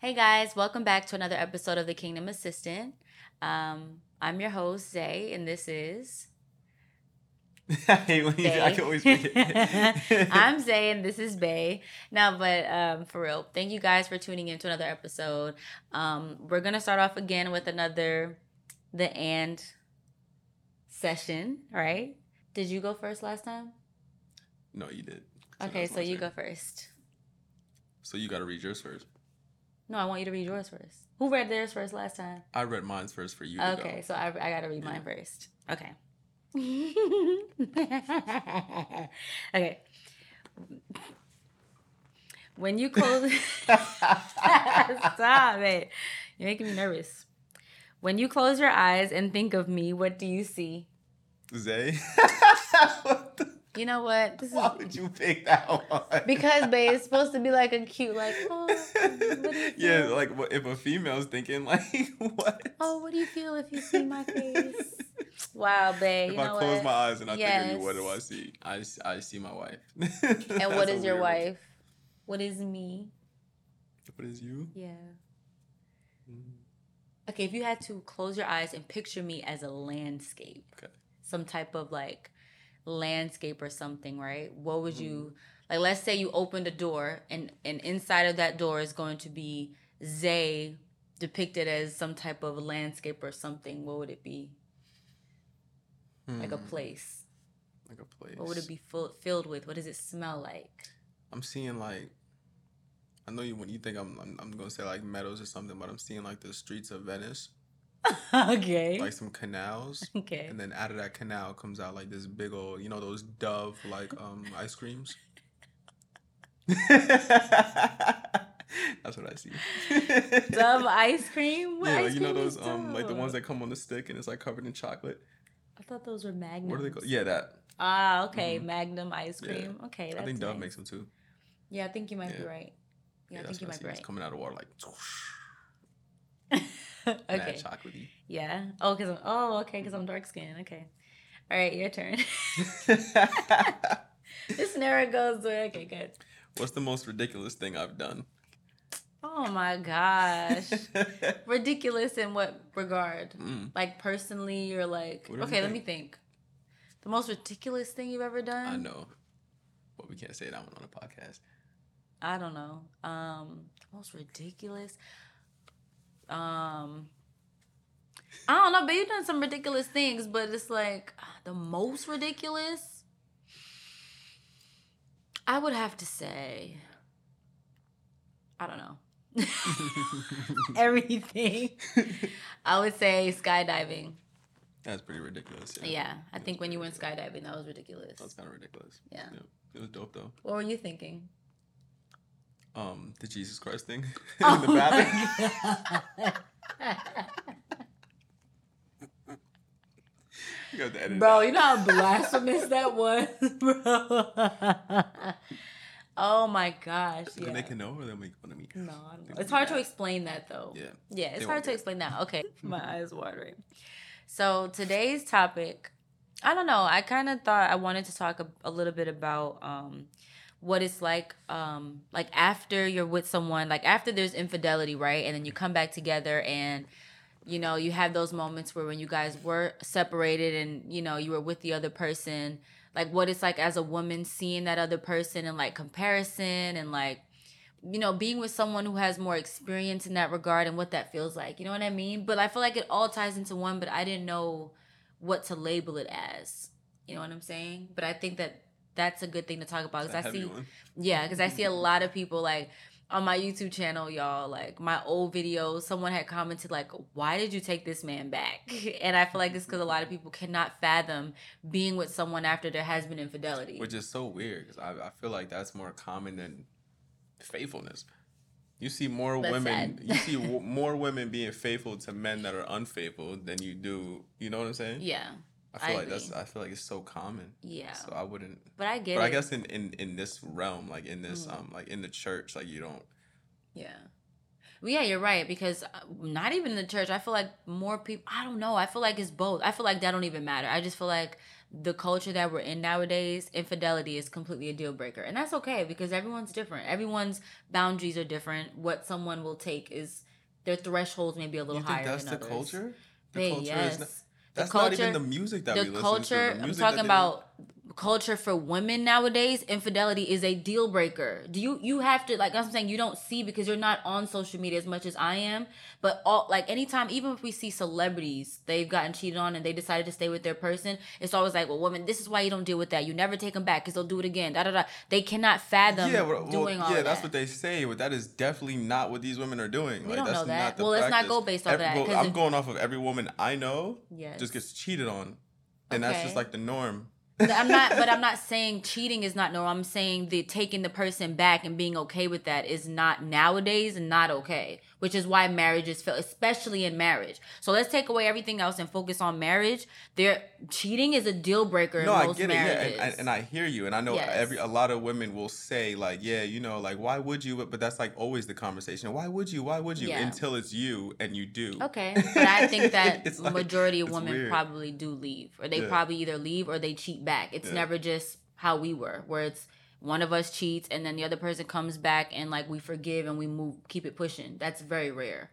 Hey guys, welcome back to another episode of the Kingdom Assistant. Um, I'm your host Zay, and this is. I hate when you, I can always forget. I'm Zay, and this is Bay. Now, but um, for real, thank you guys for tuning in to another episode. Um, we're gonna start off again with another the and session. right? Did you go first last time? no, you did. Okay, so you go first. So you got to read yours first. No, I want you to read yours first. Who read theirs first last time? I read mine first for you. Okay, Go. so I, I gotta read mine first. Okay. okay. When you close, stop it. You're making me nervous. When you close your eyes and think of me, what do you see? Zay. what the, You know what? This is why would you pick that one? because, babe, it's supposed to be like a cute, like, oh, what do you yeah, like what if a female's thinking like what? oh, what do you feel if you see my face? Wow, babe. if you I close what? my eyes and I think of you, what do I see? I, I see my wife. And what is your wife? What is me? What is you? Yeah. Mm-hmm. Okay, if you had to close your eyes and picture me as a landscape, Okay. some type of like landscape or something, right? What would you like? Let's say you opened a door, and and inside of that door is going to be Zay depicted as some type of landscape or something. What would it be? Like a Hmm, place. Like a place. What would it be full, filled with? What does it smell like? I'm seeing like I know you when you think I'm, I'm I'm gonna say like meadows or something, but I'm seeing like the streets of Venice, okay. like some canals, okay. and then out of that canal comes out like this big old, you know, those Dove like um ice creams. That's what I see. Dove ice cream? What yeah, ice you know those um like the ones that come on the stick and it's like covered in chocolate. I thought those were Magnum. What are they called? Yeah, that. Ah, okay, Mhm. Magnum ice Yeah. cream. Okay, that's I think Dove nice. makes them too. Yeah, I think you might be right. Yeah, I think you what might see. be It's right. coming out of water like okay. chocolatey. Yeah. Oh, cause I'm. Oh, okay, cause I'm dark skinned Okay. All right, your turn. this never goes to. Okay, good. What's the most ridiculous thing I've done? Oh my gosh. Ridiculous in what regard? Mm, Like personally, you're like? Whatever you Okay, let me think. think. The most ridiculous thing you've ever done? I know, but we can't say that one on a podcast. I don't know. Um, most ridiculous. Um, I don't know, but you've done some ridiculous things, but it's like the most ridiculous. I would have to say, I don't know. Everything. I would say skydiving. That's pretty ridiculous. Yeah, I That's think when you pretty went skydiving, that was ridiculous. That's kind of ridiculous. Yeah. It was dope though. What were you thinking? Um, the Jesus Christ thing Oh in the bathroom. God. You have to edit Bro, you know how blasphemous that was, bro. oh my gosh. Yeah. they can know or they'll make fun of me. No, I don't know. It's hard to explain that though. Yeah. Yeah, it's hard to explain that. Okay. My eyes watering. So today's topic, I don't know. I kind of thought I wanted to talk a, a little bit about um what it's like um like after you're with someone, like after there's infidelity, right? And then you come back together and you know, you have those moments where when you guys were separated and you know, you were with the other person, like what it's like as a woman seeing that other person and like comparison and like you know, being with someone who has more experience in that regard and what that feels like. You know what I mean? But I feel like it all ties into one, but I didn't know what to label it as. You know what I'm saying? But I think that that's a good thing to talk about because I see, one. yeah, because I see a lot of people like on my YouTube channel, y'all, like my old videos, someone had commented like, "Why did you take this man back?" And I feel like it's because a lot of people cannot fathom being with someone after there has been infidelity. Which is so weird because I, I feel like that's more common than faithfulness. You see more That's women. You see w- more women being faithful to men that are unfaithful than you do. You know what I'm saying? yeah, I feel I like that's. I feel like it's so common. yeah, So I wouldn't. but I get But it. I guess in, in in this realm, like in this Mhm. um like in the church, like you don't. Yeah. Well, yeah, you're right because uh, not even in the church. I feel like more people. I don't know. I feel like it's both. I feel like that don't even matter. I just feel like the culture that we're in nowadays, infidelity is completely a deal breaker, and that's okay because everyone's different. Everyone's boundaries are different. What someone will take is their thresholds may be a little You think higher that's than the others. culture? The Hey, culture yes. is not, The that's not even culture- the music that the we listen culture to. The i'm talking about culture for women nowadays infidelity is a deal breaker do you you have to like i'm saying you don't see because you're not on social media as much as i am but all like anytime even if we see celebrities they've gotten cheated on and they decided to stay with their person it's always like well woman this is why you don't deal with that you never take them back because they'll do it again da da da they cannot fathom yeah, well, well, doing all yeah, that's that. what they say, but that is definitely not what these women are doing. We like don't that's know that. not the Well, let's not practice. go based off of that, well, I'm if- going off of every woman I know yes just gets cheated on, and that's just like the norm. I'm not, but I'm not saying cheating is not normal. I'm saying the taking the person back and being okay with that is not nowadays not okay, which is why marriage is failed, especially in marriage. So let's take away everything else and focus on marriage. There, cheating is a deal breaker no, in I most get it, yeah, and, and, and I hear you, and I know Yes. every a lot of women will say like, yeah, you know, like why would you? But, but that's like always the conversation. Why would you? Why would you? Yeah. Until it's you and you do. Okay, but I think that It's like- majority of women weird. probably do leave, or they Yeah. probably either leave or they cheat back. It's never just how we were, where it's one of us cheats and then the other person comes back and like we forgive and we move, keep it pushing. That's very rare.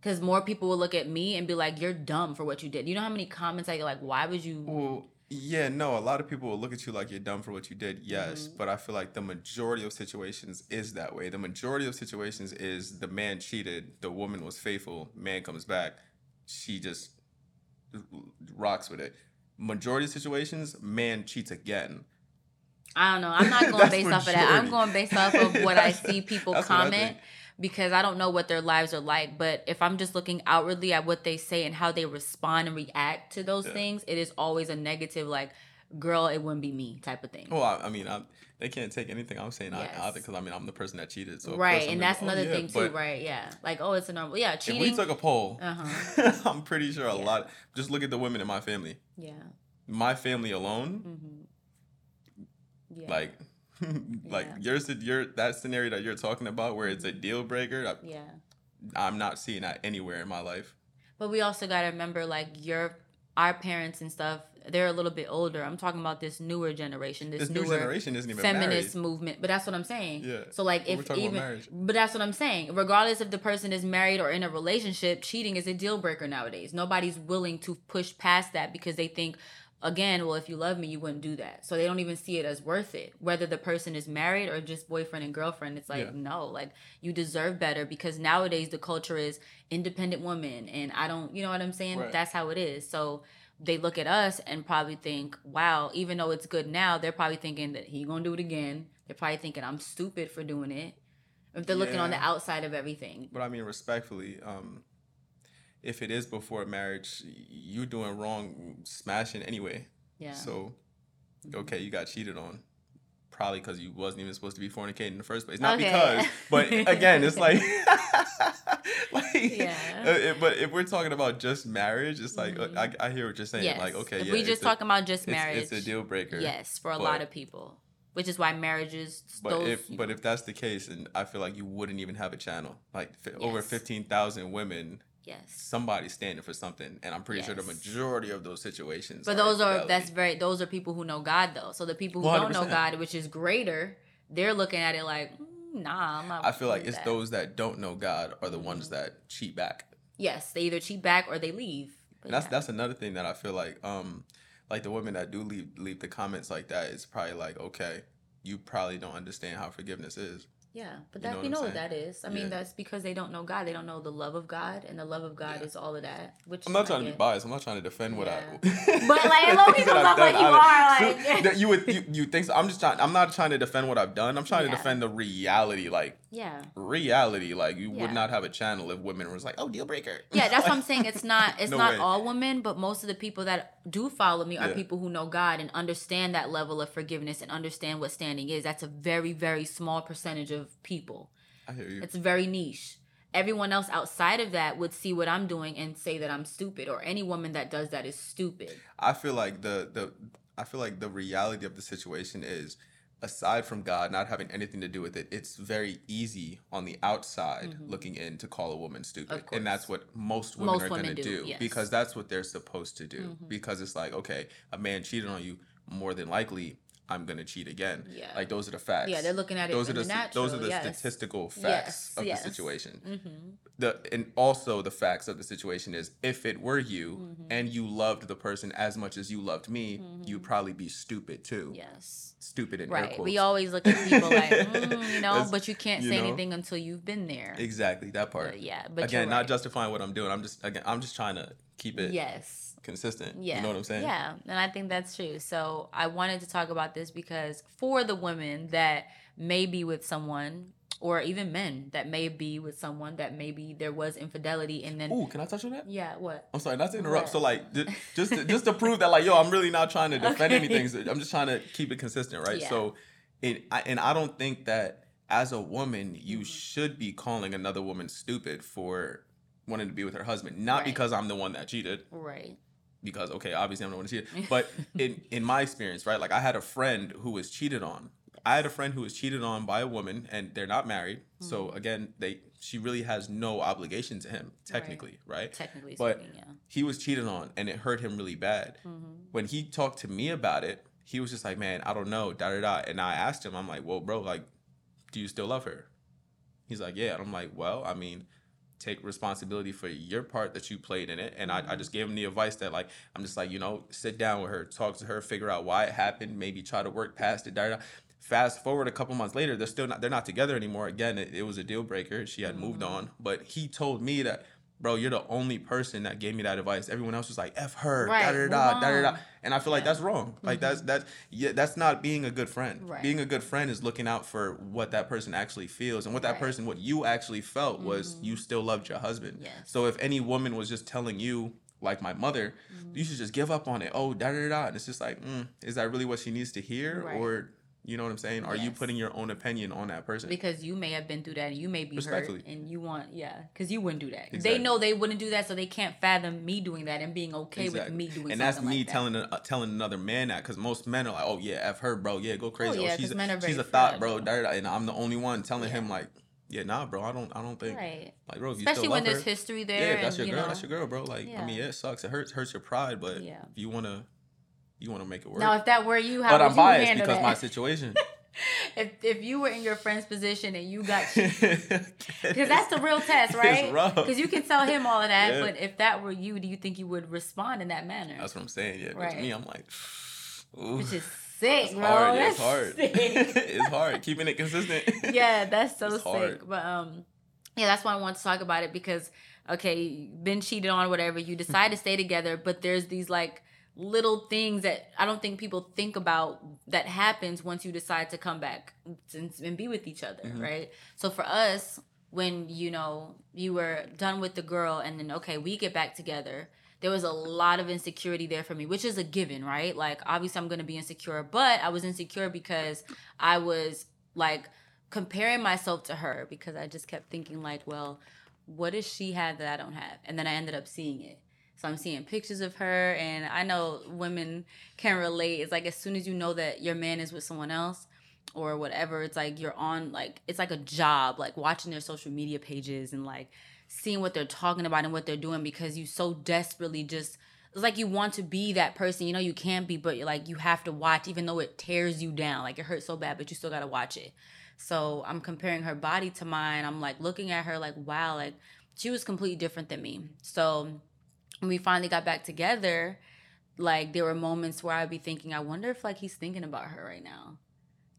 Because more people will look at me and be like, "You're dumb for what you did." You know how many comments I get like, "Why would you?" Well, yeah, no, a lot of people will look at you like you're dumb for what you did, yes. Mm-hmm. But I feel like the majority of situations is that way. The majority of situations is the man cheated, the woman was faithful, man comes back, she just rocks with it. Majority of situations, man cheats again. I don't know. I'm not going based off of that. I'm going based off of what I see people comment because I don't know what their lives are like. But if I'm just looking outwardly at what they say and how they respond and react to those Yeah. things, it is always a negative, like, girl, it wouldn't be me type of thing. Well, I, I mean, i they can't take anything I'm saying Yes. out because I mean I'm the person that cheated. So right. And that's "Oh, another yeah," thing, too, right? Yeah. Like, oh, it's a normal. Yeah. Cheating. If we took a poll, uh-huh. I'm pretty sure a Yeah. lot. Just look at the women in my family. Yeah. My family alone, hmm Yeah. like like Yeah. your your that scenario that you're talking about where it's a deal breaker I, yeah. i'm not seeing that anywhere in my life But we also got to remember, like, your. Our parents and stuff, they're a little bit older. I'm talking about this newer generation, this, this new newer generation isn't even feminist married. movement. But that's what I'm saying. Yeah. So like But we're if about even marriage. but that's what I'm saying. Regardless if the person is married or in a relationship, cheating is a deal breaker nowadays. Nobody's willing to push past that because they think again, well if you love me, you wouldn't do that. So they don't even see it as worth it. Whether the person is married or just boyfriend and girlfriend, it's like Yeah. no, like you deserve better because nowadays the culture is independent woman and I don't, you know what I'm saying? Right. That's how it is. So they look at us and probably think, wow, even though it's good now, they're probably thinking that he gonna do it again. They're probably thinking I'm stupid for doing it. If they're looking on the outside of everything. but i mean respectfully um if it is before marriage you're doing wrong smashing anyway Yeah. so okay you got cheated on probably because you wasn't even supposed to be fornicating in the first place not Okay. because but again it's like like Yeah. uh, it- but if we're talking about just marriage it's like uh, Mhm. I, I hear what you're saying yes. like okay if yeah we it's just talking about just marriage. it's, a deal breaker Yes, for a but- lot of people. Which is why marriages But those, if but know, if that's the case, and I feel like you wouldn't even have a channel. Like over Yes. fifteen thousand women, yes. somebody's standing for something, and I'm pretty sure the majority of those situations. But those are infidelity. that's very those are people who know God though. So the people who don't know God, which is greater, they're looking at it like, "Mm, nah, I'm not. I feel like it's that." those that don't know God are the ones Mhm. that cheat back. Yes, they either cheat back or they leave. But And that's yeah. that's another thing that I feel like um like the women that do leave leave the comments like that is probably like okay you probably don't understand how forgiveness is. Yeah, but You know that we know what that is. I mean, that's because they don't know God. They don't know the love of God, and the love of God Yeah. is all of that. Which I'm not trying to be biased. I'm not trying to defend what I. But, like, low key things that comes off like you are, So, like- that you would you, you think so? I'm just trying. I'm not trying to defend what I've done. I'm trying to defend the reality. Like Yeah, reality. Like you Yeah. would not have a channel if women was like, oh, deal breaker. yeah. That's what I'm saying. It's not. It's No not way. all women, but most of the people that do follow me are Yeah. people who know God and understand that level of forgiveness and understand what standing is. That's a very, very small percentage of people. I hear you. It's very niche. Everyone else outside of that would see what I'm doing and say that I'm stupid, or any woman that does that is stupid. I feel like the the I feel like the reality of the situation is aside from God not having anything to do with it, it's very easy on the outside Mhm. looking in to call a woman stupid. And that's what most women Most are going to do, do, yes. because that's what they're supposed to do. Mhm. Because it's like, okay, a man cheated on you, more than likely I'm to cheat again. Yeah. Like those are the facts. Yeah, they're looking at it those are the the st- those are the yes. statistical facts Yes, of yes. the situation. Mm-hmm. The and also the facts of the situation is if it were you Mhm. and you loved the person as much as you loved me, you'd probably be stupid too. Yes. Stupid in air Right. We always look at people like, mm, you know, That's- but you can't you say know? anything until you've been there. Exactly that part. But yeah, but again, you're not justifying what I'm doing. I'm just again, I'm just trying to keep it yes. Consistent. Yeah. You know what I'm saying? Yeah, and I think that's true. So I wanted to talk about this because for the women that may be with someone, or even men that may be with someone that maybe there was infidelity, and then Ooh, can I touch on that? yeah, what? I'm sorry, not to interrupt. What? So like, ju- just to, just to prove that, like, yo, I'm really not trying to defend Okay. anything. So I'm just trying to keep it consistent, right? Yeah. So, and I, and I don't think that as a woman you Mhm. should be calling another woman stupid for wanting to be with her husband, not Right. because I'm the one that cheated, Right. Because okay, obviously I'm not one that cheated, but in in my experience, right? Like I had a friend who was cheated on. I had a friend who was cheated on by a woman, and they're not married. So Mhm. again, they she really has no obligation to him technically, right? Technically But- speaking, yeah. he was cheated on and it hurt him really bad. Mm-hmm. When he talked to me about it, he was just like, "Man, I don't know." Da da da. And I asked him, I'm like, "Well, bro, like, do you still love her?" He's like, "Yeah." And I'm like, "Well, I mean." Take responsibility for your part that you played in it, and I, I just gave him the advice that like I'm just like you know sit down with her, talk to her, figure out why it happened, maybe try to work past it. Da, da, da. Fast forward a couple months later, they're still not they're not together anymore. Again, it, it was a deal breaker. She had moved Mhm. on, but he told me that bro, you're the only person that gave me that advice. Everyone else was like, F her, Right, da da da da da da. And I feel like Yeah. that's wrong. Like Mhm. that's that's yeah, that's not being a good friend. Right. Being a good friend is looking out for what that person actually feels. And what that Right. person, what you actually felt was Mhm. you still loved your husband. Yes. So if any woman was just telling you, like my mother, Mhm. you should just give up on it. Oh, da da da. And it's just like, mm, is that really what she needs to hear? Or you know what I'm saying? Are you putting your own opinion on that person? because you may have been through that and you may be hurt and you want yeah because you wouldn't do that Exactly. they know they wouldn't do that so they can't fathom me doing that and being okay Exactly. with me doing and that's me like that. telling uh, telling another man that because most men are like, oh yeah, f her, bro, yeah, go crazy. Oh, Oh, yeah, she's men are a, she's a thought, bro. And I'm the only one telling him like, yeah, nah, bro, I don't, I don't think right like, bro, if you especially still when love there's her, history there yeah, that's and, your you girl, know, that's your girl, bro. Like, I mean, Yeah. yeah, it sucks, it hurts, hurts your pride, but Yeah. if you wanna, you wanna make it work. now if that were you how but would I'm you biased handle because that? my situation. if if you were in your friend's position and you got because that's the real test right because you can tell him all of that Yeah. but if that were you do you think you would respond in that manner That's what I'm saying. Yeah, but Right. to me, I'm like, ooh, which is sick it's bro hard. that's it's hard. sick. it's hard keeping it consistent. yeah, that's so It's sick. hard. But um, yeah, that's why I want to talk about it because okay, been cheated on, whatever. You decide to stay together, but there's these like little things that I don't think people think about that happens once you decide to come back and, and be with each other, Mhm. right? So for us, when you know you were done with the girl, and then okay, we get back together. There was a lot of insecurity there for me, which is a given, right? Like obviously I'm gonna be insecure, but I was insecure because I was like comparing myself to her because I just kept thinking like, well, what does she have that I don't have? And then I ended up seeing it. So I'm seeing pictures of her and I know women can relate. It's like as soon as you know that your man is with someone else or whatever, it's like you're on like it's like a job, like watching their social media pages and like seeing what they're talking about and what they're doing because you so desperately just it's like you want to be that person. You know you can't be, but like you have to watch even though it tears you down. Like it hurts so bad, but you still gotta watch it. So I'm comparing her body to mine. I'm like looking at her like, wow, like she was completely different than me. So when we finally got back together, like there were moments where I'd be thinking, I wonder if like he's thinking about her right now.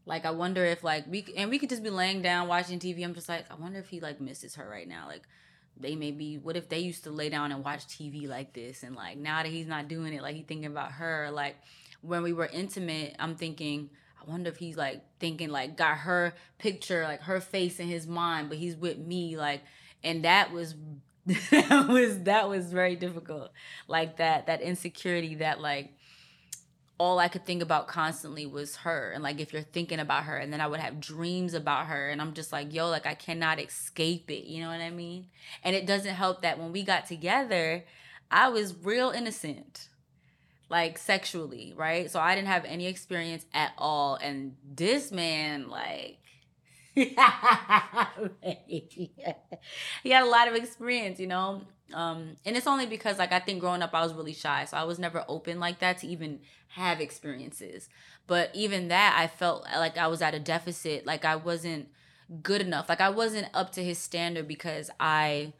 Like I wonder if like we and we could just be laying down watching TV. I'm just like, I wonder if he like misses her right now. Like they may be what if they used to lay down and watch TV like this and like now that he's not doing it, like he thinking about her. Like when we were intimate, I'm thinking, I wonder if he's like thinking like got her picture, like her face in his mind, but he's with me, like and that was that was that was very difficult. Like that that insecurity that like all I could think about constantly was her. And like if you're thinking about her and then I would have dreams about her and I'm just like, yo, like I cannot escape it. You know what I mean? And it doesn't help that when we got together, I was real innocent. like sexually, right? So I didn't have any experience at all. And this man, like, he had a lot of experience, you know. Um, and it's only because like I think growing up I was really shy, so I was never open like that to even have experiences. But even that, I felt like I was at a deficit, like I wasn't good enough, like I wasn't up to his standard because I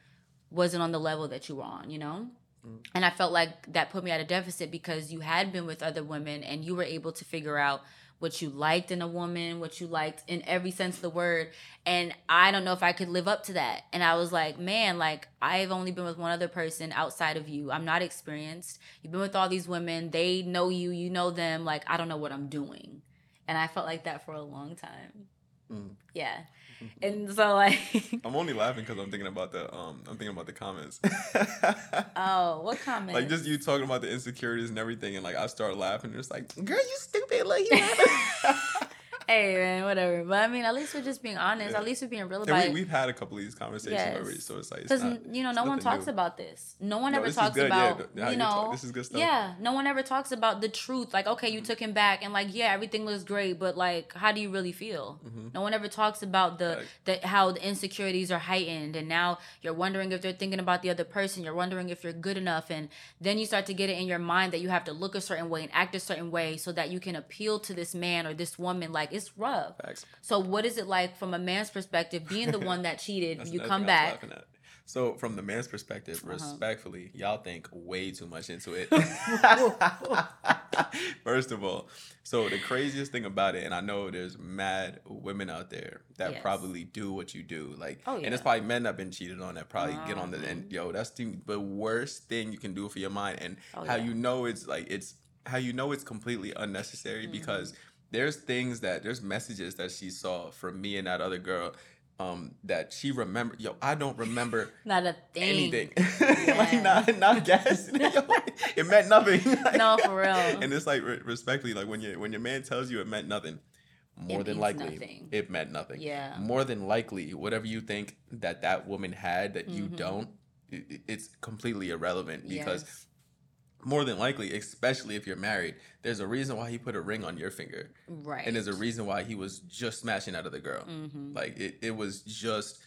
wasn't on the level that you were on, you know. Mm. And I felt like that put me at a deficit because you had been with other women and you were able to figure out what you liked in a woman, what you liked in every sense of the word. And I don't know if I could live up to that. And I was like, man, like I've only been with one other person outside of you. I'm not experienced. You've been with all these women. They know you, you know them. Like I don't know what I'm doing. And I felt like that for a long time. Mm. Yeah. And so like I'm only laughing because I'm thinking about the um I'm thinking about the comments. oh, what comments? Like just you talking about the insecurities and everything, and like I start laughing. And it's like, girl, you stupid. Like you. hey man, whatever. But I mean, at least we're just being honest. Yeah. At least we're being real about we, We've had a couple of these conversations yes. already, so it's like because you know no one talks new. about this. No one no, ever talks about yeah, you know. Talk, this is good stuff. Yeah, no one ever talks about the truth. Like, okay, you mm-hmm. took him back, and like, yeah, everything was great, but like, how do you really feel? Mm-hmm. No one ever talks about the like, the how the insecurities are heightened, and now you're wondering if they're thinking about the other person. You're wondering if you're good enough, and then you start to get it in your mind that you have to look a certain way and act a certain way so that you can appeal to this man or this woman. Like, it's rough. Facts. So what is it like from a man's perspective, being the one that cheated, you come back? So from the man's perspective, uh-huh. respectfully, y'all think way too much into it. First of all, so the craziest thing about it, and I know there's mad women out there that yes. probably do what you do, like, oh, yeah. and it's probably men that been cheated on that probably get on the and uh-huh. yo, that's the, the worst thing you can do for your mind, and oh, how yeah. you know it's like it's how you know it's completely unnecessary mm-hmm. because there's things that there's messages that she saw from me and that other girl um that she remembered yo i don't remember not a thing. anything. Yeah. like not not guess it meant nothing. No for real. and it's like respectfully like when you when your man tells you it meant nothing more it than likely nothing. it meant nothing. Yeah. More than likely whatever you think that that woman had that mm-hmm. you don't it, it's completely irrelevant because yes more than likely, especially if you're married, there's a reason why he put a ring on your finger. Right. And there's a reason why he was just smashing out of the girl. Mm-hmm. Like it, it was just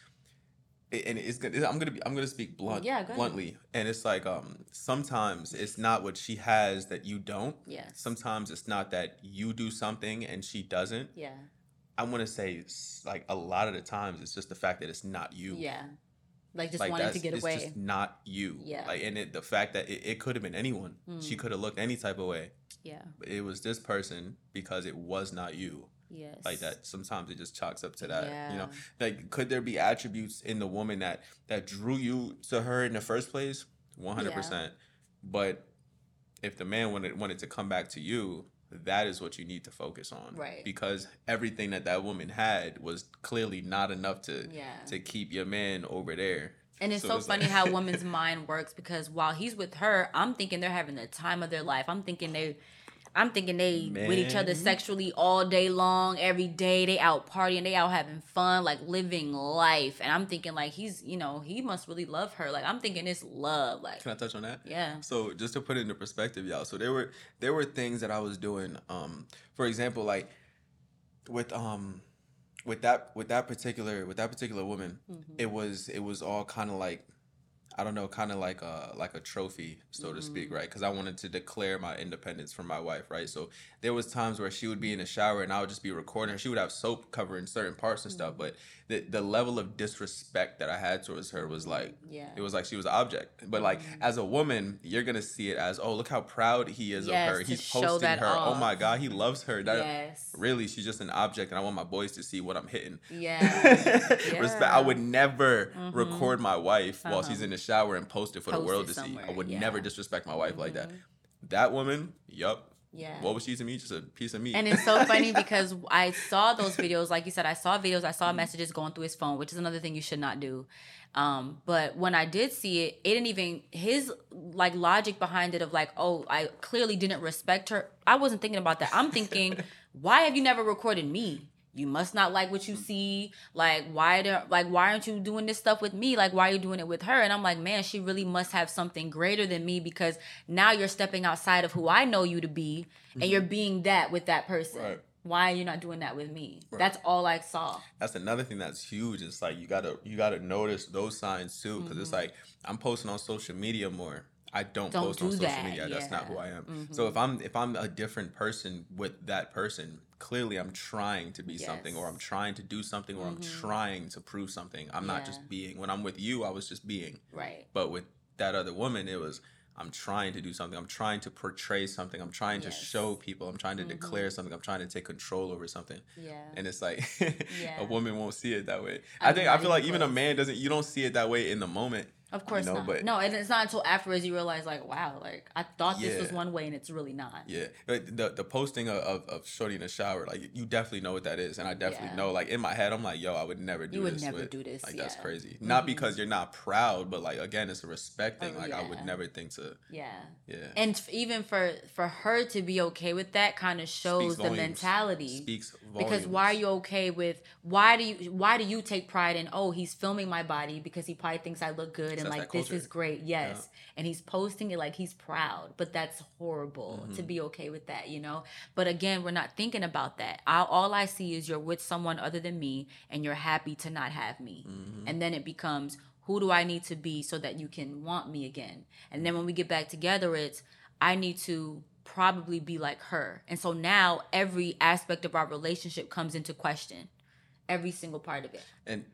and it's gonna I'm gonna be I'm gonna speak blunt yeah, bluntly. And it's like um sometimes it's not what she has that you don't. Yeah. Sometimes it's not that you do something and she doesn't. Yeah. I want to say like a lot of the times it's just the fact that it's not you. Yeah like just like wanting to get away. It's just not you. Yeah. Like and it, the fact that it, it could have been anyone. Mm. She could have looked any type of way. Yeah. But it was this person because it was not you. Yes. Like that. Sometimes it just chalks up to that. Yeah. You know, like could there be attributes in the woman that that drew you to her in the first place? One hundred percent. But if the man wanted wanted to come back to you, that is what you need to focus on. Right. Because everything that that woman had was clearly not enough to yeah. to keep your man over there. And it's so, so it's funny like... how woman's mind works because while he's with her i'm thinking they're having the time of their life. I'm thinking they I'm thinking they Man. with each other sexually all day long, every day. They out partying, they out having fun, like living life. And I'm thinking like he's, you know, he must really love her. Like I'm thinking it's love. Like Can I touch on that? Yeah. So just to put it into perspective, y'all. So there were there were things that I was doing. Um, for example, like with um with that with that particular with that particular woman, mm-hmm. it was it was all kind of like I don't know, kind of like a like a trophy, so mm-hmm. to speak, mm. right? Because I wanted to declare my independence from my wife, right? So there was times where she would be in the shower and I would just be recording her. She would have soap covering certain parts and mm-hmm. stuff, but the the level of disrespect that I had towards her was like, yeah, it was like she was an object. But like mm-hmm. as a woman, you're gonna see it as, oh, look how proud he is yes, of her. He's posting her. Off. Oh my god, he loves her. That, yes. Really, she's just an object, and I want my boys to see what I'm hitting. Yeah. yeah. Respect. I would never mm-hmm. record my wife uh-huh. while she's uh-huh. in the shower and post it for post the world to see. I would yeah. never disrespect my wife like that. Mm-hmm. That woman, yup, yeah. What was she to me? Just a piece of meat. And it's so funny because I saw those videos. Like you said, I saw videos. I saw mm-hmm. messages going through his phone, which is another thing you should not do. Um, but when I did see it, it didn't even his like logic behind it of like, oh, I clearly didn't respect her. I wasn't thinking about that. I'm thinking, why have you never recorded me? You must not like what you see like why do, like why aren't you doing this stuff with me like why are you doing it with her and i'm like man she really must have something greater than me because now you're stepping outside of who i know you to be and you're being that with that person Mm-hmm. Right. why are you not doing that with me Right. that's all i saw that's another thing that's huge. It's like you gotta you gotta notice those signs too, because it's like I'm posting on social media more. I don't, Mm-hmm. Don't post on social that, media. That's not who I am. Mhm. So if I'm if I'm a different person with that person, clearly I'm trying to be something, or I'm trying to do something, or I'm Mhm. trying to prove something. I'm not just being. When I'm with you, I was just being. right But with that other woman, it was I'm trying to do something. I'm trying to portray something. I'm trying to show people. I'm trying to Mhm. declare something. I'm trying to take control over something yeah and it's like Yeah. a woman won't see it that way. I'm I think I feel like even a man doesn't. You don't see it that way in the moment. Of course know, not. but- no, and it's not until afterwards you realize, like, wow, like I thought this was one way and it's really not. Yeah, but the the posting of, of, of shorty in the shower, like you definitely know what that is, and I definitely Yeah. know. Like in my head, I'm like, yo, I would never do You would this. never with- do this, Like that's crazy. Not Mhm. because you're not proud, but like again, it's a respect thing. Oh, like I would never think to. Yeah. Yeah. And f- even for for her to be okay with that kind of shows Speaks the volumes. mentality. Speaks because why are you okay with why do you why do you take pride in oh he's filming my body because he probably thinks I look good and like this culture. is great yes and he's posting it like he's proud but that's horrible to Mhm. be okay with that you know but again we're not thinking about that I, all I see is you're with someone other than me and you're happy to not have me Mhm. and then it becomes who do I need to be so that you can want me again and then when we get back together it's I need to probably be like her. And so now every aspect of our relationship comes into question. Every single part of it. And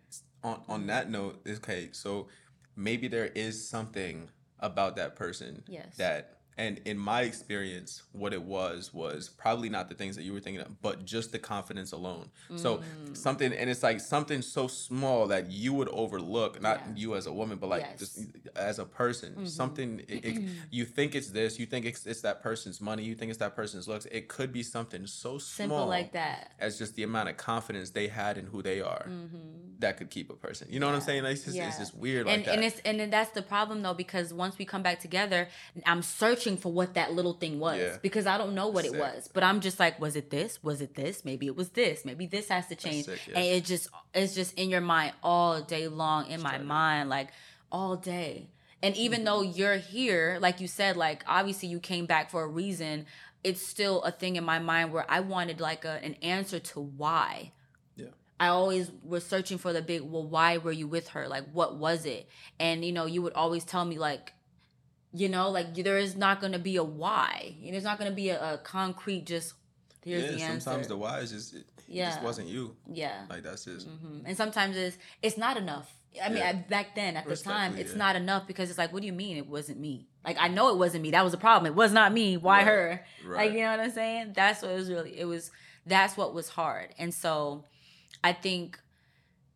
on on that note, okay, so maybe there is something about that person Yes. that and in my experience what it was was probably not the things that you were thinking of but just the confidence alone so Mm. something and it's like something so small that you would overlook not Yeah. you as a woman but like Yes. just as a person Mhm. something it, it- you think it's this you think it's, it's that person's money you think it's that person's looks it could be something so Simple small like that. as just the amount of confidence they had in who they are hmm that could keep a person you know what i'm saying like, it's, just, it's just weird like and that and it's and then that's the problem though because once we come back together, I'm searching for what that little thing was Yeah. because I don't know what it was. But I'm just like, was it this? Was it this? Maybe it was this. Maybe this has to change. sick. And it just it's just in your mind all day long in my Straight mind like all day. And even Mm-hmm. though you're here, like you said, like obviously you came back for a reason. It's still a thing in my mind where I wanted like a, an answer to why. Yeah. I always was searching for the big, well, why were you with her? Like, what was it? And, you know, you would always tell me, like, you know, like, there is not going to be a why. And there's not going to be a, a concrete, just, here's yeah the answer. sometimes the why is just it, it Yeah. just wasn't you yeah. like that's just hmm And sometimes it's, it's not enough. I mean, Yeah. Back then, at the time, it's yeah. not enough because it's like, what do you mean it wasn't me? Like, I know it wasn't me. That was the problem. It was not me. Why Right. her? right Like, you know what I'm saying? That's what it was really, it was, that's what was hard. And so I think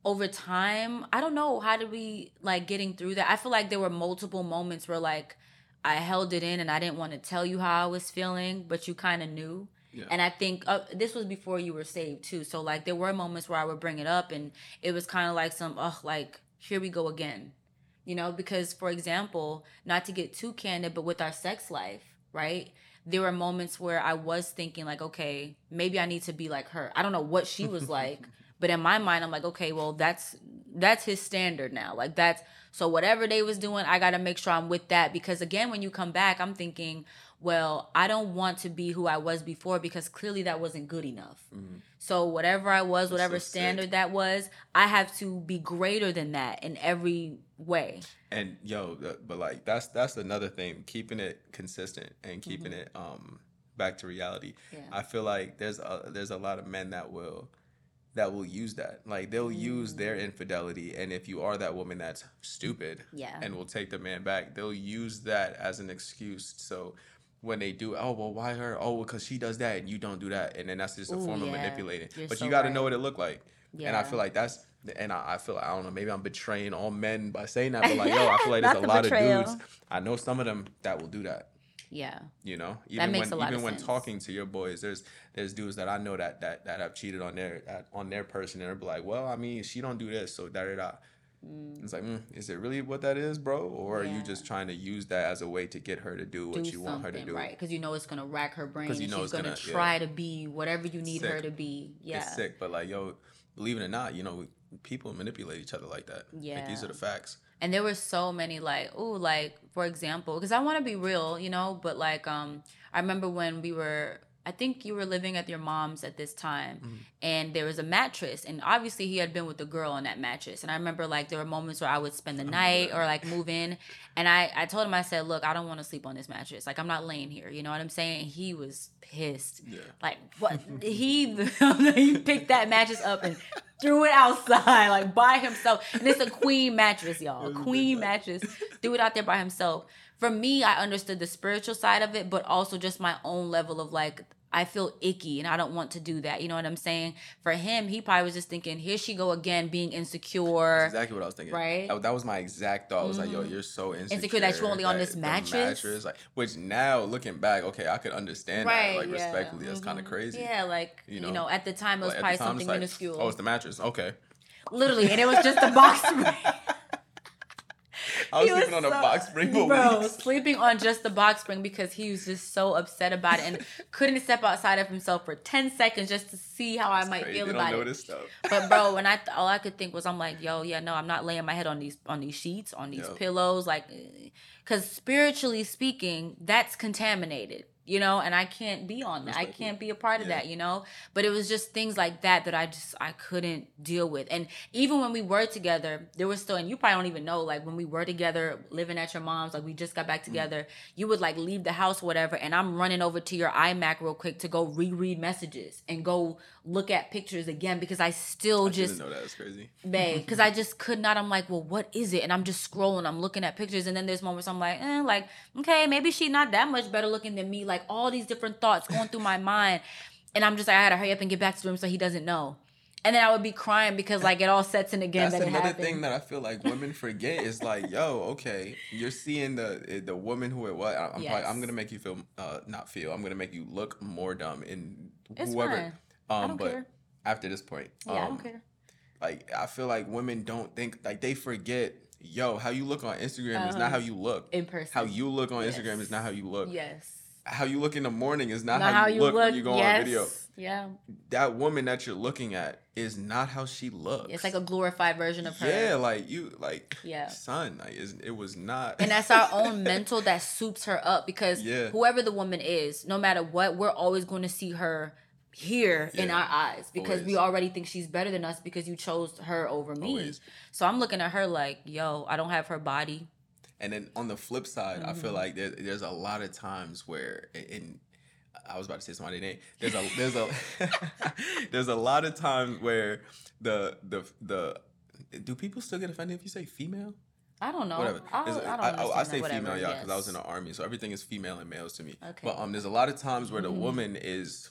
over time, I don't know, how did we like getting through that? I feel like there were multiple moments where like I held it in and I didn't want to tell you how I was feeling, but you kind of knew. Yeah. And I think uh, this was before you were saved too. So like there were moments where I would bring it up and it was kind of like some, oh, like here we go again. You know, because for example, not to get too candid, but with our sex life, right? There were moments where I was thinking like, okay, maybe I need to be like her. I don't know what she was like, but in my mind, I'm like, okay, well, that's that's his standard now. Like that's so whatever they was doing, I got to make sure I'm with that because again, when you come back, I'm thinking, well, I don't want to be who I was before because clearly that wasn't good enough. Mhm. So whatever I was, That's whatever so sick. standard that was, I have to be greater than that in every way. and yo but like that's that's another thing keeping it consistent and keeping Mhm. it um back to reality Yeah. i feel like there's a there's a lot of men that will that will use that like they'll use their Mm. infidelity and if you are that woman that's stupid yeah. and will take the man back they'll use that as an excuse so when they do oh well why her oh because she does that and you don't do that and then that's just a Ooh, form of yeah. manipulating You're but so you got to know what it looked like yeah. and I feel like that's and I, I feel I don't know maybe I'm betraying all men by saying that, but like yo, I feel like there's a lot betrayal. of dudes. I know some of them that will do that. Yeah. You know, even makes when a lot even of when sense. talking to your boys, there's there's dudes that I know that that that have cheated on their at, on their person and they're like, well, I mean, she don't do this, so da da da. Mm. It's like, mm, is it really what that is, bro? Or are you just trying to use that as a way to get her to do what do you want her to do? right? Because you know it's gonna rack her brain, you know she's it's gonna, gonna- yeah. try to be whatever you need her to be. Yeah, It's sick, but like, yo, believe it or not, you know, people manipulate each other like that. Like, these are the facts. And there were so many like oh like for example because i want to be real you know but like um i remember when we were i think you were living at your mom's at this time Mhm. and there was a mattress and obviously he had been with the girl on that mattress and i remember like there were moments where i would spend the night or like move in and i i told him i said look i don't want to sleep on this mattress like i'm not laying here you know what i'm saying he was pissed Yeah. like what he he picked that mattress up and threw it outside like by himself. And it's a queen mattress, y'all. A queen mattress. Threw it out there by himself. For me, I understood the spiritual side of it, but also just my own level of like I feel icky and I don't want to do that. You know what I'm saying? For him, he probably was just thinking, here she go again being insecure. That's exactly what I was thinking. Right? That, that was my exact thought. I was like, yo, Mhm. you're so insecure. Insecure that you're only on this the mattress? like, which now looking back, okay, I could understand that. Like yeah. respectfully, that's kind of crazy. Yeah, like You you know? know, at the time it was Like, probably time, something like, minuscule. Oh, it's the mattress. Okay. Literally, and it was just a box. I was He sleeping on a box spring for bro, weeks. sleeping on just the box spring because he was just so upset about it and couldn't step outside of himself for ten seconds just to see how I might crazy. feel They about it. But bro, when I th- all I could think was, I'm like, yo, yeah, no, I'm not laying my head on these on these sheets, on these Yep. pillows, like, eh, because spiritually speaking, that's contaminated, you know, and I can't be on that. I can't be a part of Yeah. that, you know. But it was just things like that that I just I couldn't deal with. And even when we were together, there was still, and you probably don't even know, like when we were together, living at your mom's, like we just got back mm-hmm. together, you would like leave the house, whatever, and I'm running over to your iMac real quick to go reread messages and go look at pictures again because I still I just didn't know that. It's crazy. babe because i just could not i'm like well what is it and i'm just scrolling i'm looking at pictures and then there's moments i'm like eh, like okay maybe she's not that much better looking than me like all these different thoughts going through my mind and i'm just like i gotta hurry up and get back to the room so he doesn't know and then i would be crying because like it all sets in again That's that another happened thing that I feel like women forget is like, yo, okay, you're seeing the eh, the woman who it was. I'm probably, I'm gonna make you feel, uh, not feel. I'm gonna make you look more dumb in it's whoever. Um, i don't but care after this point, yeah i um, don't care like I feel like women don't think like they forget. Yo, how you look on Instagram is Uh-huh. not how you look. in person How you look on Yes. Instagram is not how you look. yes How you look in the morning is not, not how, you look, when you go yes on video. yeah That woman that you're looking at is not how she looks. it's like a glorified version of her yeah, like you, like Yeah. son, like it was not. and that's our own mental that soups her up because Yeah. whoever the woman is, no matter what, we're always going to see her here in our eyes because we already think she's better than us because you chose her over me. Always. So I'm looking at her like, yo, I don't have her body. And then on the flip side, I feel Mhm. like there, there's a lot of times where, and I was about to say somebody's name. There's a there's a there's a lot of times where the the the do people still get offended if you say female? I don't know. Whatever. I, don't, I don't I, I say that, female, whatever, yeah, because I was in the army, so everything is female and males to me. Okay. But um, there's a lot of times where the Mhm. woman is,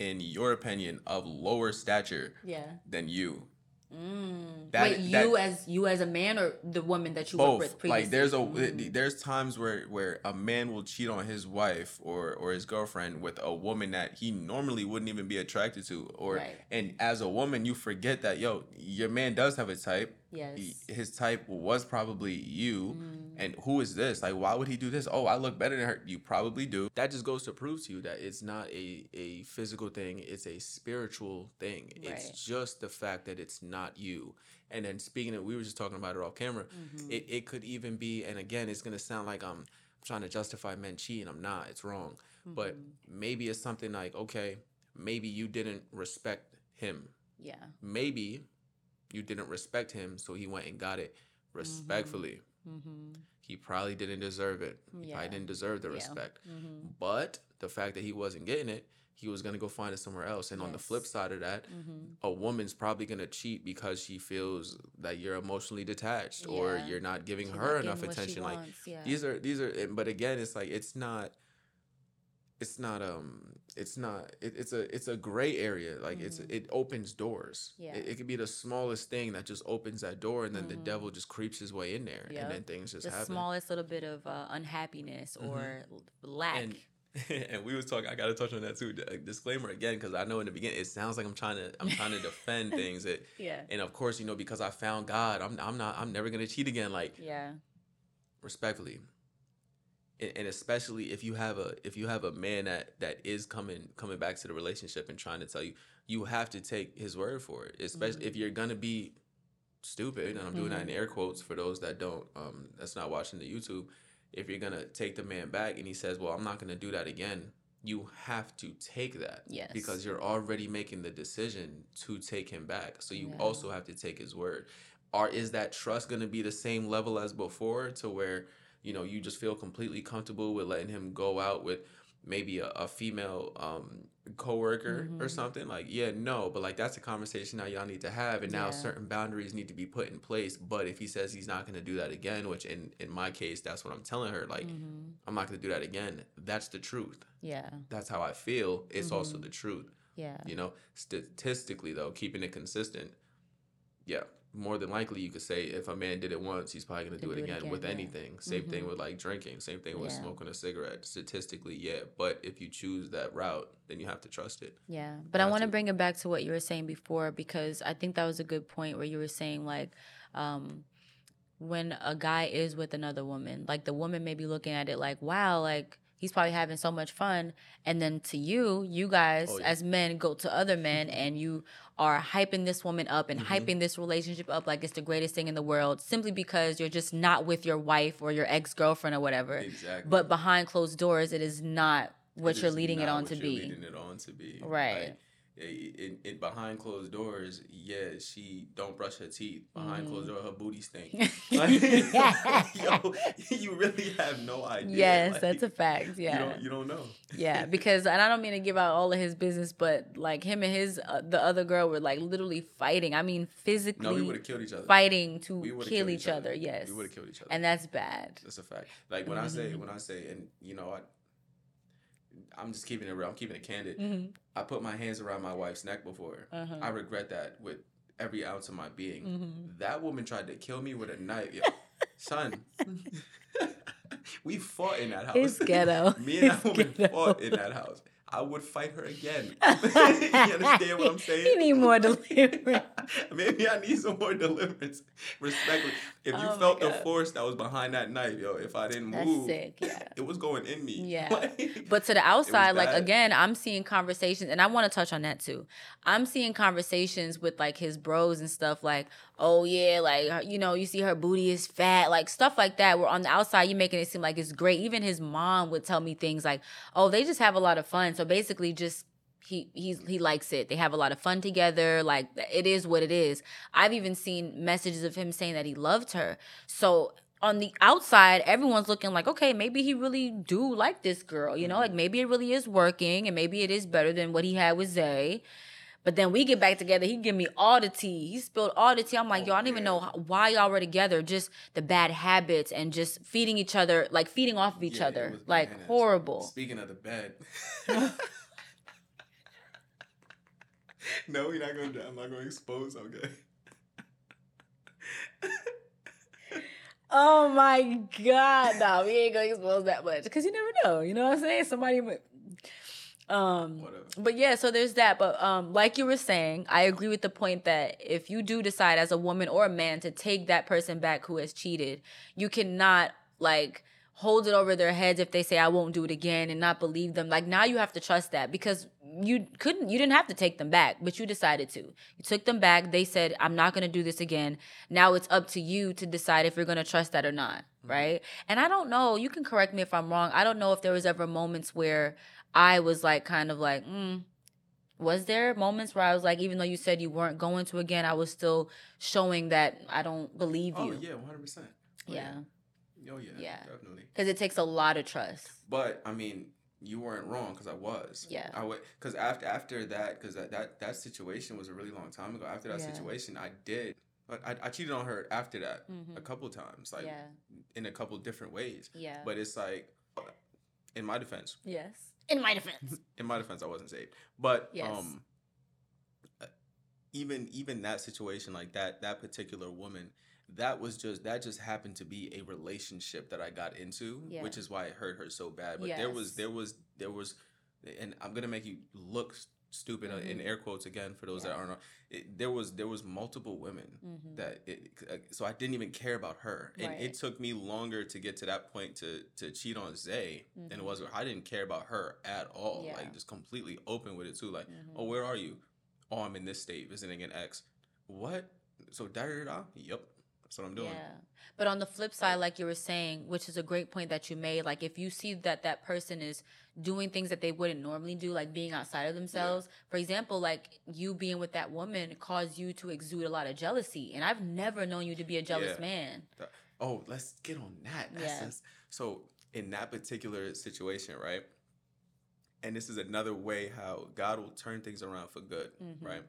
in your opinion, of lower stature Yeah. than you. Mm. That- Wait, that- you as you as a man or the woman that you worked with both previously? like there's a Mm. there's times where where a man will cheat on his wife or or his girlfriend with a woman that he normally wouldn't even be attracted to or Right. and as a woman you forget that yo your man does have a type yes. His type was probably you. Mm. and who is this? Like why would he do this? Oh i look better than her. You probably do. That just goes to prove to you that it's not a a physical thing. It's a spiritual thing. Right. it's just the fact that it's not you. And then speaking of we were just talking about it off camera. Mhm. it, it could even be and again it's going to sound like i'm trying to justify men cheating. I'm not. It's wrong. But Mhm. maybe it's something like okay maybe you didn't respect him. Yeah. maybe you didn't respect him so he went and got it respectfully Mm-hmm. he probably didn't deserve it he Yeah. probably didn't deserve the Yeah. respect Mm-hmm. but the fact that he wasn't getting it he was going to go find it somewhere else and on the flip side of that Mm-hmm. a woman's probably going to cheat because she feels that you're emotionally detached or you're not giving her enough attention like yeah. these are these are but again it's like it's not it's not um it's not it, it's a it's a gray area like it's Mhm. it opens doors Yeah. it, it could be the smallest thing that just opens that door and then the Mhm. devil just creeps his way in there Yep. and then things just the happen smallest little bit of uh, unhappiness Mhm. or lack. And- and we was talking. I got to touch on that too. Disclaimer again, because I know in the beginning it sounds like I'm trying to I'm trying to defend things. That, Yeah. and of course, you know, because I found God, I'm I'm not I'm never gonna cheat again. Like Yeah. respectfully, and, and especially if you have a if you have a man that that is coming coming back to the relationship and trying to tell you, you have to take his word for it. Especially if you're gonna be stupid, and I'm doing that in air quotes for those that don't um that's not watching the YouTube. If you're gonna take the man back and he says, "Well, I'm not gonna do that again," you have to take that Yes. because you're already making the decision to take him back. So you Yeah. also have to take his word. Or is that trust going to be the same level as before to where, you know, you just feel completely comfortable with letting him go out with maybe a, a female um coworker or Mhm. something like yeah no but like that's a conversation now y'all need to have and now Yeah. certain boundaries need to be put in place but if he says he's not going to do that again which in in my case that's what i'm telling her like Mhm. i'm not going to do that again that's the truth Yeah. that's how I feel. It's also Mhm. the truth. Yeah. You know, statistically though, keeping it consistent, yeah, more than likely you could say if a man did it once, he's probably gonna do it do it again, again, with yeah. anything. Same thing Mhm. with like drinking. Same thing with Yeah. smoking a cigarette. Statistically, yeah, but if you choose that route, then you have to trust it. Yeah, but I want to to. bring it back to what you were saying before because I think that was a good point where you were saying like um when a guy is with another woman, like the woman may be looking at it like, wow, like he's probably having so much fun. And then to you, you guys Oh, yeah. as men go to other men and you are hyping this woman up and Mhm. hyping this relationship up like it's the greatest thing in the world simply because you're just not with your wife or your ex girlfriend or whatever. Exactly. But behind closed doors, it is not what It you're leading it not on what to you're be. Leading it on to be Right. Like, in, in behind closed doors, yeah, she don't brush her teeth. Behind Mhm. closed door, her booty stink. Like, yo, you really have no idea. Yes, Like, that's a fact. You Yeah. don't, you don't know. yeah, because and I don't mean to give out all of his business, but like him and his uh, the other girl were like literally fighting. I mean, physically. No, we would have killed each other. fighting to kill each other. Yes, we would have killed each other. and that's bad. That's a fact. Like when I say, Mhm. when I say, and you know, I, I'm just keeping it real. I'm keeping it candid. Mm-hmm. I put my hands around my wife's neck before. Uh-huh. I regret that with every ounce of my being. Mhm. That woman tried to kill me with a knife. Yo, son, we fought in that house. It's ghetto. me and that It's woman ghetto. fought in that house. I would fight her again. you understand what I'm saying? You need more deliverance. Maybe I need some more deliverance. Respectfully. If you Oh felt the force that was behind that knife, yo, if I didn't That's move, sick. Yeah. it was going in me. Yeah. Like- But to the outside, like again, I'm seeing conversations, and I want to touch on that too. I'm seeing conversations with like his bros and stuff, like, oh yeah, like you know, you see her booty is fat, like stuff like that. Where on the outside, you're making it seem like it's great. Even his mom would tell me things like, oh, they just have a lot of fun. So basically, just he he's he likes it. They have a lot of fun together. Like it is what it is. I've even seen messages of him saying that he loved her. So on the outside, everyone's looking like, okay, maybe he really do like this girl, you know, like maybe it really is working and maybe it is better than what he had with Zay. But then we get back together, he give me all the tea. He spilled all the tea. I'm like, Oh, yo, I don't even know why y'all were together. Just the bad habits and just feeding each other, like feeding off of each Yeah, other. Like bananas. horrible. Speaking of the bed. no, we're not gonna. I'm not gonna expose. Okay. Oh my god, no, we ain't gonna expose that much because you never know. You know what I'm saying? Somebody, might- um, Whatever. but yeah. So there's that. But um, like you were saying, I agree with the point that if you do decide as a woman or a man to take that person back who has cheated, you cannot like hold it over their heads if they say I won't do it again and not believe them. Like now you have to trust that because you couldn't you didn't have to take them back, but you decided to. You took them back. They said I'm not going to do this again. Now it's up to you to decide if you're going to trust that or not, right? And I don't know, you can correct me if I'm wrong. I don't know if there was ever moments where I was like kind of like, mm, was there moments where I was like, even though you said you weren't going to again, I was still showing that I don't believe you. Oh you. yeah, 100. percent Yeah. Oh yeah. Yeah. Definitely. Because it takes a lot of trust. But I mean, you weren't wrong because I was. Yeah. I would because after after that because that, that that situation was a really long time ago. After that Yeah. situation, I did. But I, I cheated on her after that Mhm. a couple times, like yeah. in a couple different ways. Yeah. But it's like, in my defense, yes. In my defense. in my defense, I wasn't saved. But Yes. um, uh, even even that situation, like that that particular woman, that was just that just happened to be a relationship that I got into, Yeah. which is why it hurt her so bad. But there was there was there was, and I'm gonna make you look stupid uh in air quotes again for those that Mm-hmm. Aren't. It, there was there was multiple women Mhm. that it, uh, so I didn't even care about her, and Right. it took me longer to get to that point to to cheat on Zay than it Mhm. was. I didn't care about her at all. Yeah. Like just completely open with it too. Like, Mhm. oh, where are you? Oh, I'm in this state visiting an ex. What? So da da. da? Yep, that's what I'm doing. Yeah. But on the flip side, like you were saying, which is a great point that you made, like if you see that that person is doing things that they wouldn't normally do, like being outside of themselves, for example, like you being with that woman caused you to exude a lot of jealousy. And I've never known you to be a jealous Yeah. man. Oh, let's get on that. Yeah. that's- so in that particular situation, right? And this is another way how God will turn things around for good, Mhm. right?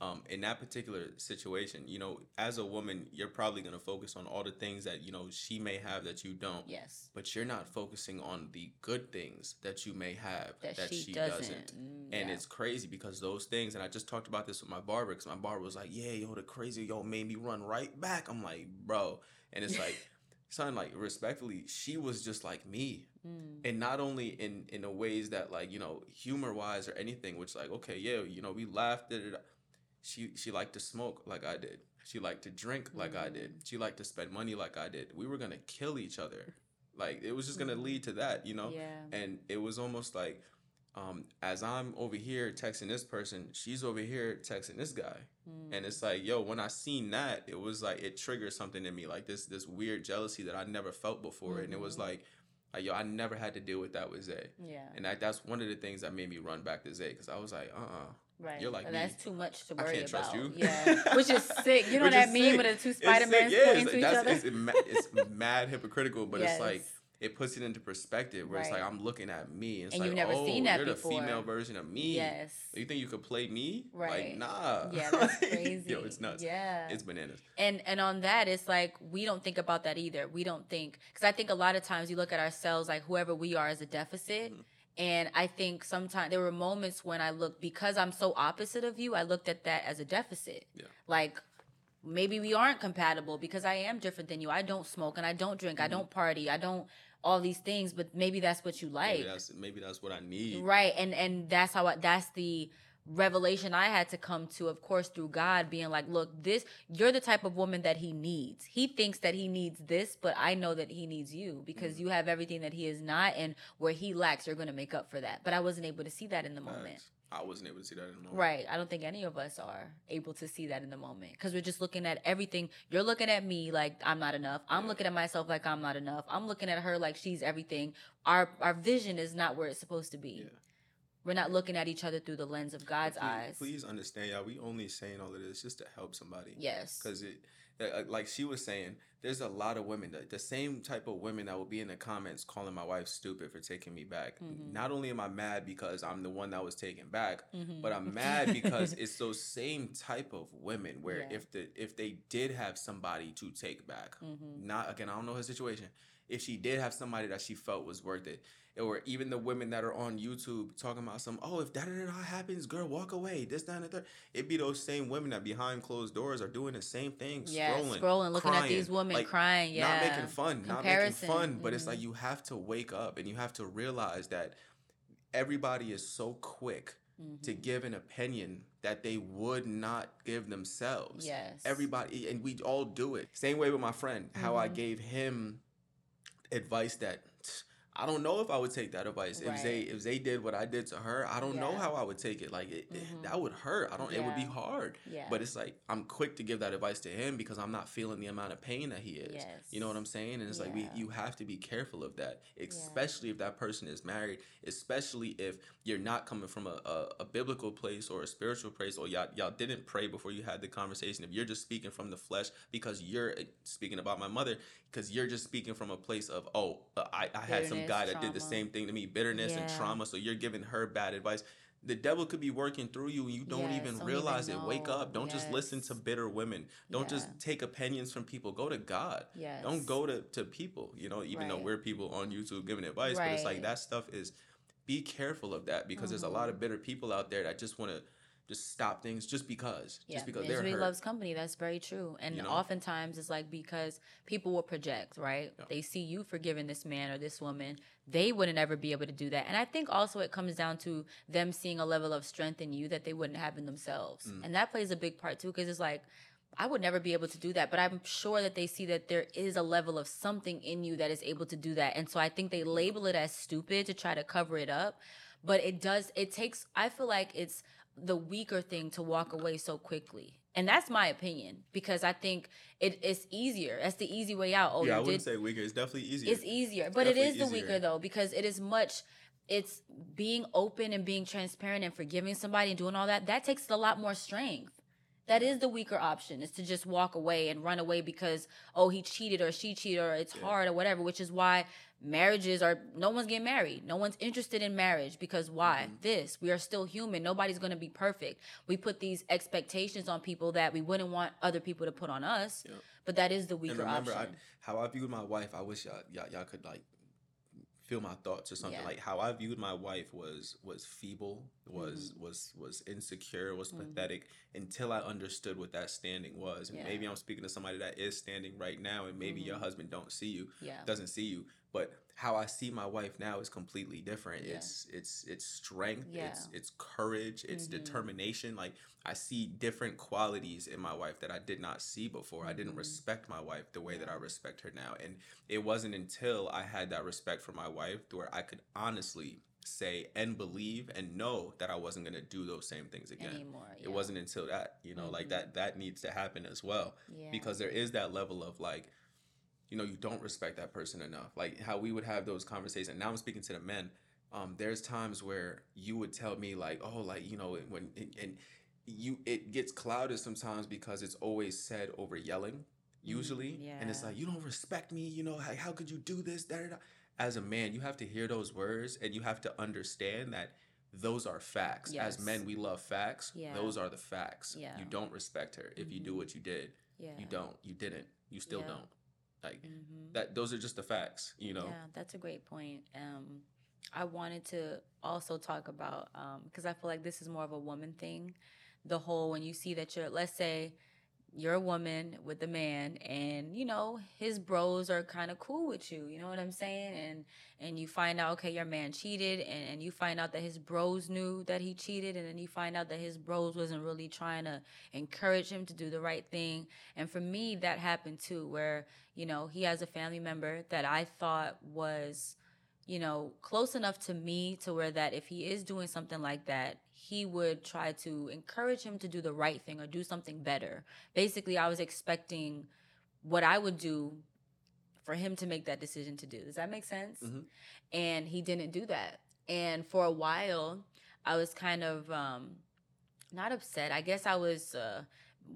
Um, in that particular situation, you know, as a woman, you're probably gonna focus on all the things that you know she may have that you don't. Yes. But you're not focusing on the good things that you may have That, that, she, she, doesn't. doesn't. Mm, And yeah. it's crazy because those things, and I just talked about this with my barber because my barber was like, "Yeah, yo, the crazy yo made me run right back." I'm like, "Bro," and it's like, son, like respectfully, she was just like me, Mm, and not only in in the ways that like you know humor wise or anything, which like okay, yeah, you know we laughed at it. She she liked to smoke like I did. She liked to drink like I did. She liked to spend money like I did. We were gonna kill each other. Like it was just gonna lead to that, you know yeah. and it was almost like um, as I'm over here texting this person, she's over here texting this guy, Mm, and it's like, yo, when I seen that, it was like it triggered something in me, like this this weird jealousy that I never felt before, and it was Mhm. like, like, yo, I never had to deal with that with Zay, yeah. and that, that's one of the things that made me run back to Zay because I was like, uh, uh Right. you're like me. that's too much to worry I can't trust about. you. Yeah. Which is sick. You know Which that meme sick. with the two Spider yeah, pointing to each other? It's, ma- it's mad hypocritical, but it's like Yes. It puts it into perspective where it's like I'm looking at me. It's And like, you've never oh, seen that you're before. the female version of me. Yes. You think you could play me? Right. Like, nah. Yeah, that's crazy. Yo, it's nuts. Yeah. It's bananas. and and on that it's like we don't think about that either we don't think because i think a lot of times you look at ourselves like whoever we are as a deficit Mhm. and i think sometimes there were moments when i looked because i'm so opposite of you i looked at that as a deficit Yeah. like maybe we aren't compatible because i am different than you i don't smoke and i don't drink i Mhm. don't party i don't all these things but maybe that's what you like maybe that's maybe that's what I need. right and and that's how I, that's the revelation i had to come to of course through god being like look this you're the type of woman that he needs he thinks that he needs this but i know that he needs you because Mhm. you have everything that he is not and where he lacks you're going to make up for that but i wasn't able to see that in the moment. I wasn't able to see that in the moment. Right. I don't think any of us are able to see that in the moment because we're just looking at everything. You're looking at me like I'm not enough. I'm Yeah. looking at myself like I'm not enough. I'm looking at her like she's everything. Our our vision is not where it's supposed to be. Yeah. We're not looking at each other through the lens of God's please, eyes. Please understand, y'all. We only saying all of this just to help somebody. Yes. Because it, like she was saying, there's a lot of women, the, the same type of women that will be in the comments calling my wife stupid for taking me back. Mhm. Not only am I mad because I'm the one that was taken back, Mhm. but I'm mad because it's those same type of women where Yeah. if the if they did have somebody to take back, Mhm. not again, I don't know her situation. If she did have somebody that she felt was worth it, or even the women that are on YouTube talking about some, oh, if that da happens, girl, walk away. This, that, and the third. It'd be those same women that behind closed doors are doing the same thing, yeah, scrolling, scrolling, looking at these women like, crying. Yeah, not making fun, not making fun. But it's mhm. like you have to wake up and you have to realize that everybody is so quick to Mhm. give an opinion that they would not give themselves. Yes. Everybody, and we all do it. Same way with my friend, how I Mhm. gave him advice that I don't know if I would take that advice. If they if they did what I did to her, I don't know how I would take it. Like it, it- Mhm. that would hurt. I don't. It would be hard. Yeah. But it's like I'm quick to give that advice to him because I'm not feeling the amount of pain that he is. Yes. You know what I'm saying? And it's like we you have to be careful of that, especially if that person is married, especially if you're not coming from a, a, a biblical place or a spiritual place, or y'all y'all didn't pray before you had the conversation. If you're just speaking from the flesh because you're uh, speaking about my mother, because you're just speaking from a place of oh uh, I, I had some guy that did the same thing to me, bitterness and trauma. So you're giving her bad advice. The devil could be working through you and you don't Yes, even don't realize even it. Wake up. Don't just listen to bitter women. Don't Yeah. just take opinions from people. Go to God. Yes. Don't go to, to people, you know, even though we're people on YouTube giving advice, but it's like that stuff is be careful of that because there's a lot of bitter people out there that just want to just stop things just because Yeah, just because they're misery loves company. That's very true. And You know? oftentimes it's like because people will project, right? Yeah. They see you forgiving this man or this woman, they wouldn't ever be able to do that. And I think also it comes down to them seeing a level of strength in you that they wouldn't have in themselves. Mm. And that plays a big part too, because it's like, I would never be able to do that, but I'm sure that they see that there is a level of something in you that is able to do that. And so I think they label it as stupid to try to cover it up. But it does, it takes, I feel like it's the weaker thing to walk away so quickly. And that's my opinion because I think it, it's easier. That's the easy way out. Oh, yeah, I wouldn't did say weaker. It's definitely easier. it's easier, but it is definitely the weaker though because it is much. It's being open and being transparent and forgiving somebody and doing all that. That takes a lot more strength. That is the weaker option is to just walk away and run away because oh he cheated or she cheated or it's Yeah. hard or whatever. Which is why marriages are no one's getting married. No one's interested in marriage because why? Mm-hmm. This we are still human. Nobody's gonna be perfect. We put these expectations on people that we wouldn't want other people to put on us. Yep. But that is the weaker and remember, I, option. how I viewed my wife, I wish y'all, y'all, y'all could like feel my thoughts or something. Yeah. Like how I viewed my wife was was feeble, was Mm-hmm. was was insecure, was pathetic until I understood what that standing was. And Yeah. maybe I'm speaking to somebody that is standing right now, and maybe your husband don't see you, Mm-hmm. yeah. doesn't see you, but how I see my wife now is completely different. Yeah. It's it's it's strength, Yeah. it's it's courage, it's Mhm. determination. Like I see different qualities in my wife that I did not see before. I didn't Mhm. respect my wife the way that I respect her now. And it wasn't until I had that respect for my wife where I could honestly say and believe and know that I wasn't going to do those same things again. Anymore. It wasn't until that, you know, like Mhm. that that needs to happen as well Yeah. because there is that level of like you know you don't respect that person enough like how we would have those conversations now i'm speaking to the men um there's times where you would tell me like oh like you know when and you it gets clouded sometimes because it's always said over yelling usually Yeah. and it's Mm, like you don't respect me you know how, how could you do this da, da, da. as a man you have to hear those words and you have to understand that those are facts Yes. as men we love facts Yeah. those are the facts Yeah. you don't respect her if you do Mhm. what you did yeah. you don't you didn't you still Yeah. don't like hmm that those are just the facts you know Yeah, that's a great point. Um, I wanted to also talk about um because I feel like this is more of a woman thing. The whole when you see that you're, let's say, you're a woman with a man, and you know his bros are kind of cool with you. You know what I'm saying? And and you find out, okay, your man cheated, and, and you find out that his bros knew that he cheated, and then you find out that his bros wasn't really trying to encourage him to do the right thing. And for me, that happened too, where you know he has a family member that I thought was you know, close enough to me to where that if he is doing something like that, he would try to encourage him to do the right thing or do something better. Basically, I was expecting what I would do for him to make that decision to do. Does that make sense? Mhm. And he didn't do that. And for a while, I was kind of um not upset. I guess I was uh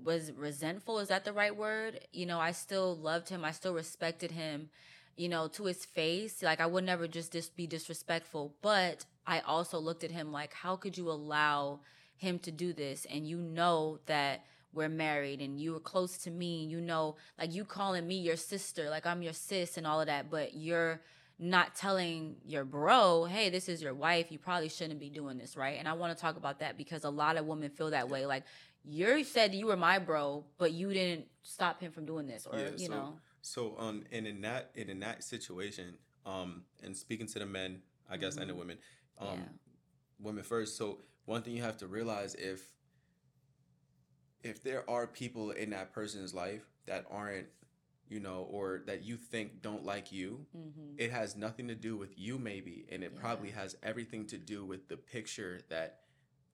was resentful. Is that the right word? You know, I still loved him. I still respected him you know, to his face. Like I would never just dis- be disrespectful, but I also looked at him like, how could you allow him to do this? And you know that we're married and you were close to me. You know, like you calling me your sister, like I'm your sis and all of that, but you're not telling your bro, hey, this is your wife. You probably shouldn't be doing this, right? And I want to talk about that because a lot of women feel that way. Like you said you were my bro, but you didn't stop him from doing this, or Yeah, you so- know. so um and in that and in that situation um and speaking to the men i guess and the Mhm. women um Yeah. women first so one thing you have to realize if if there are people in that person's life that aren't you know or that you think don't like you Mm-hmm. it has nothing to do with you maybe and it Yeah. probably has everything to do with the picture that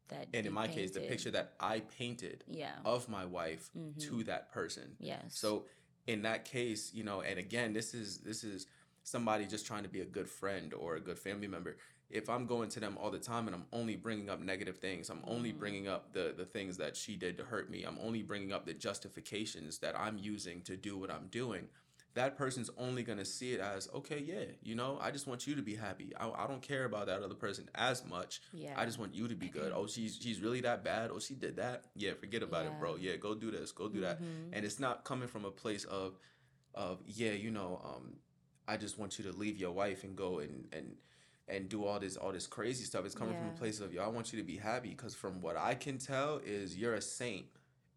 that and in my case the picture that i painted yeah of my wife Mhm. to that person yes so in that case, you know, and again, this is this is somebody just trying to be a good friend or a good family member. If I'm going to them all the time and I'm only bringing up negative things, I'm only Mhm. bringing up the the things that she did to hurt me. I'm only bringing up the justifications that I'm using to do what I'm doing. That person's only going to see it as, okay, yeah, you know, I just want you to be happy. I, I don't care about that other person as much. yeah I just want you to be good. Oh, she's she's really that bad. Oh, she did that. Yeah, forget about it, bro. Yeah, go do this. Go do that Mhm. and it's not coming from a place of of yeah you know um i just want you to leave your wife and go and and and do all this all this crazy stuff. It's coming from a place of yo, I want you to be happy because from what I can tell is you're a saint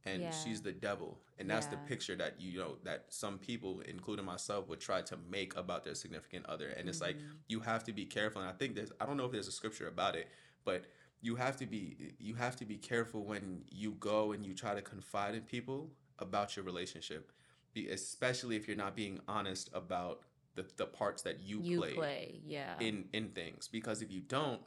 and Yeah. she's the devil. And that's the picture that you know that some people, including myself, would try to make about their significant other. And it's like Mhm. you have to be careful. And I think there's I don't know if there's a scripture about it, but you have to be you have to be careful when you go and you try to confide in people about your relationship. Be, especially if you're not being honest about the, the parts that you, you played play, yeah. in in things because if you don't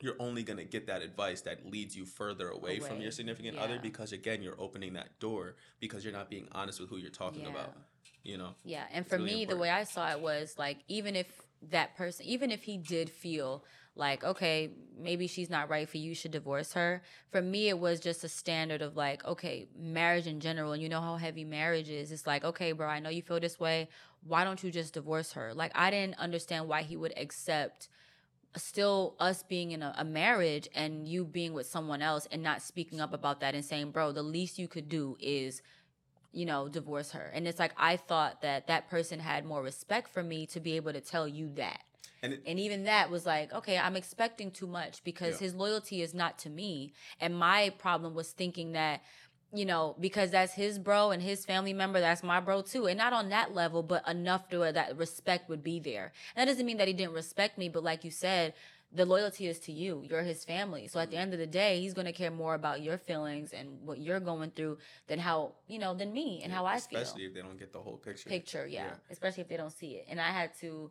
you're only going to get that advice that leads you further away, from your significant other because again you're opening that door because you're not being honest with who you're talking Yeah. about you know Yeah, and for really me, the way I saw it was like, even if that person, even if he did feel like, okay, maybe she's not right for you, you should divorce her. For me, it was just a standard of like, okay, marriage in general, and you know how heavy marriage is. It's like, okay, bro, I know you feel this way. Why don't you just divorce her? Like, I didn't understand why he would accept still us being in a, a marriage and you being with someone else and not speaking up about that and saying, bro, the least you could do is you know, divorce her. And it's like I thought that that person had more respect for me to be able to tell you that. and it, And even that was like, okay, I'm expecting too much because Yeah. his loyalty is not to me. And my problem was thinking that, you know, because that's his bro and his family member, that's my bro too. And not on that level, but enough to where that respect would be there. And that doesn't mean that he didn't respect me, but like you said, the loyalty is to you. You're his family. So at the Mm-hmm. end of the day, he's going to care more about your feelings and what you're going through than how, you know, than me and how I feel especially if they don't get the whole picture picture yeah. especially if they don't see it and i had to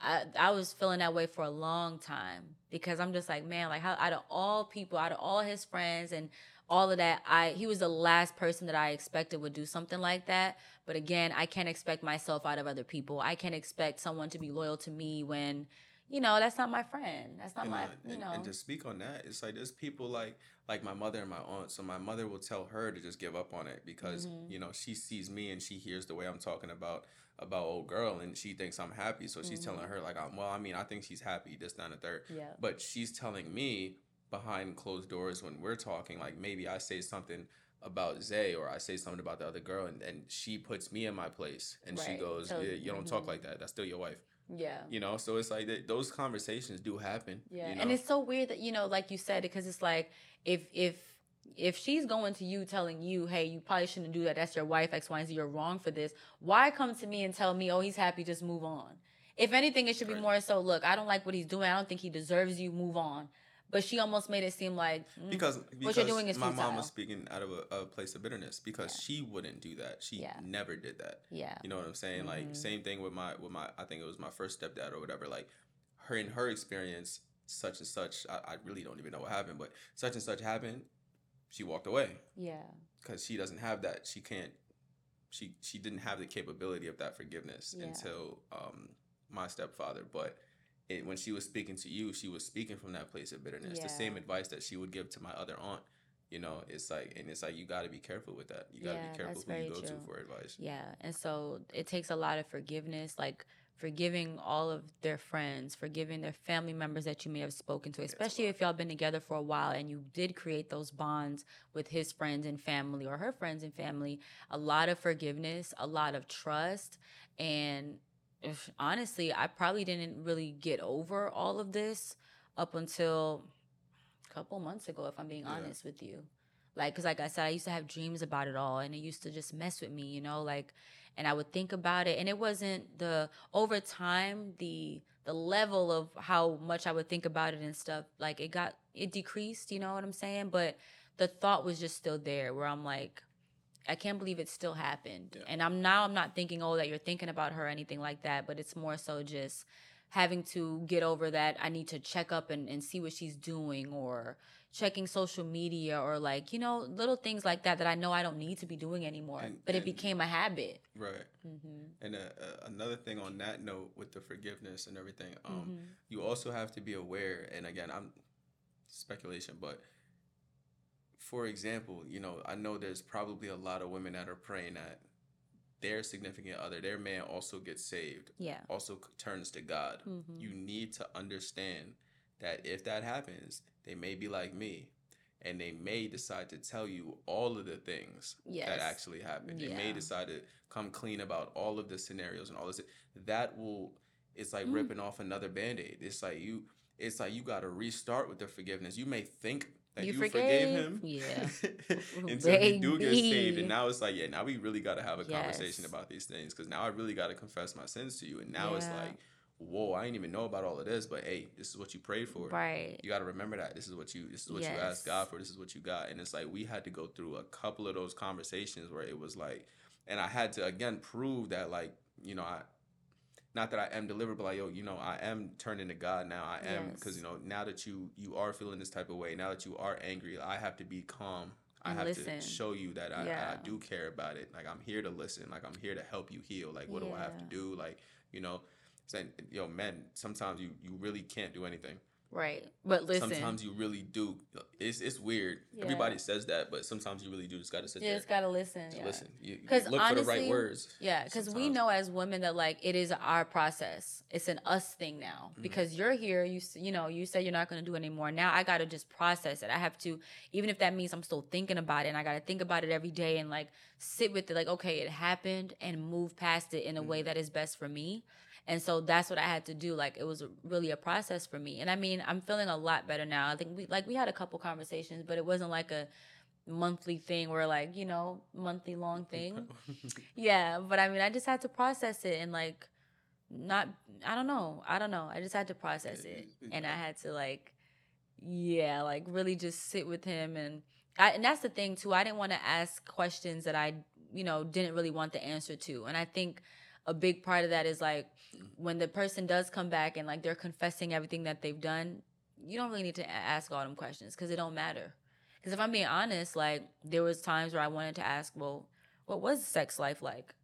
I, I was feeling that way for a long time because i'm just like man like how out of all people out of all his friends and all of that i he was the last person that i expected would do something like that but again i can't expect myself out of other people i can't expect someone to be loyal to me when you know that's not my friend that's not and, my you and, know and to speak on that, it's like there's people like like my mother and my aunt. So my mother will tell her to just give up on it because Mhm. you know she sees me and she hears the way I'm talking about about old girl and she thinks I'm happy. So she's Mhm. telling her like, I'm, well, I mean, I think she's happy. This, down the third. yeah But she's telling me behind closed doors when we're talking, like maybe I say something about Zay or I say something about the other girl, and, and she puts me in my place and she goes, So- yeah, "You don't talk mhm. like that. That's still your wife." yeah You know, so it's like th- those conversations do happen. Yeah, you and it's so weird that you know, like you said, because it's like if if if she's going to you telling you, hey, you probably shouldn't do that. That's your wife, X, Y, and Z. You're wrong for this. Why come to me and tell me, oh, he's happy, just move on? If anything, it should be Right. more so. Look, I don't like what he's doing. I don't think he deserves you. Move on. But she almost made it seem like mm, because what you're doing is my mom was speaking out of a, a place of bitterness because Yeah. she wouldn't do that. She Yeah. never did that. yeah, You know what I'm saying? Like Mhm. same thing with my with my I think it was my first stepdad or whatever. Like her in her experience, such and such. I, I really don't even know what happened, but such and such happened. She walked away yeah, because she doesn't have that. She can't. She she didn't have the capability of that forgiveness Yeah. until um my stepfather. But it, when she was speaking to you, she was speaking from that place of bitterness. Yeah. The same advice that she would give to my other aunt. You know, it's like, and it's like you got to be careful with that. You got to Yeah, be careful who you go to for advice. yeah. And so it takes a lot of forgiveness, like forgiving all of their friends, forgiving their family members that you may have spoken to, especially if y'all been together for a while and you did create those bonds with his friends and family or her friends and family. A lot of forgiveness, a lot of trust, and honestly, I probably didn't really get over all of this up until a couple months ago, if I'm being Yeah. honest with you. Like, cause like I said, I used to have dreams about it all, and it used to just mess with me, you know, like, and I would think about it, and it wasn't the over time the the level of how much I would think about it and stuff. Like, it got it decreased, you know what I'm saying? But the thought was just still there, where I'm like, I can't believe it still happened. Yeah. And I'm now I'm not thinking, oh, that you're thinking about her or anything like that, but it's more so just having to get over that I need to check up and, and see what she's doing or checking social media or like, you know, little things like that that I know I don't need to be doing anymore. And- but it became a habit. Right. Mm-hmm. And uh, uh, another thing on that note with the forgiveness and everything, um, Mm-hmm. you also have to be aware. And again, I'm speculation, but for example, you know, I know there's probably a lot of women that are praying that their significant other, their man, also gets saved, Yeah. also turns to God. Mm-hmm. You need to understand that if that happens, they may be like me. And they may decide to tell you all of the things Yes. that actually happened. They may decide to come clean about all of the scenarios and all this. That will it's like Mm. ripping off another band-aid. It's like you it's like you gotta restart with the forgiveness. You may think that You you, forgave? him. Yeah. until he do get saved. And now it's like, yeah, now we really gotta have a conversation about these things. Cause now I really gotta confess my sins to you. And now it's like, whoa, I didn't even know about all of this, but hey, this is what you prayed for. Right. You got to remember that this is what you this is what you asked God for. This is what you got, and it's like we had to go through a couple of those conversations where it was like, and I had to again prove that like you know I, not that I am delivered, but like yo, you know I am turning to God now. I am because Yes. you know now that you you are feeling this type of way, now that you are angry, I have to be calm. I have listen. to show you that I, Yeah. I do care about it. Like I'm here to listen. Like I'm here to help you heal. Like what do I have to do? Like you know, saying yo men, sometimes you you really can't do anything Right. But listen. sometimes you really do. It's it's weird. Yeah. Everybody says that, but sometimes you really do just gotta sit you there. just gotta listen. to Yeah. Listen. You, you 'Cause look for the right honestly, words. Yeah, because we know as women that like it is our process. It's an us thing now. Mhm. Because you're here, you you know, you said you're not going to do it anymore. Now I got to just process it. I have to, even if that means I'm still thinking about it, and I got to think about it every day and like sit with it. Like okay, it happened, and move past it in a way Mhm. that is best for me. And so that's what I had to do. Like it was really a process for me. And I mean, I'm feeling a lot better now. I think we like we had a couple conversations, but it wasn't like a monthly thing or like you know monthly long thing. Yeah, but I mean, I just had to process it and like not I don't know. I don't know. I just had to process it. And I had to like yeah, like really just sit with him and I and that's the thing too. I didn't want to ask questions that I, you know, didn't really want the answer to. And I think a big part of that is like when the person does come back and like they're confessing everything that they've done, you don't really need to ask all them questions because it don't matter. Because if I'm being honest, like there was times where I wanted to ask, well, what was sex life like?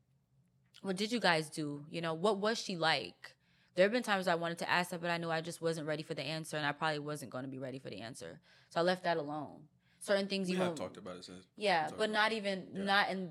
What did you guys do? You know, what was she like? There have been times I wanted to ask that, but I knew I just wasn't ready for the answer, and I probably wasn't going to be ready for the answer. So I left that alone. Certain things we you have talked about it since. yeah, but not even Yeah. not in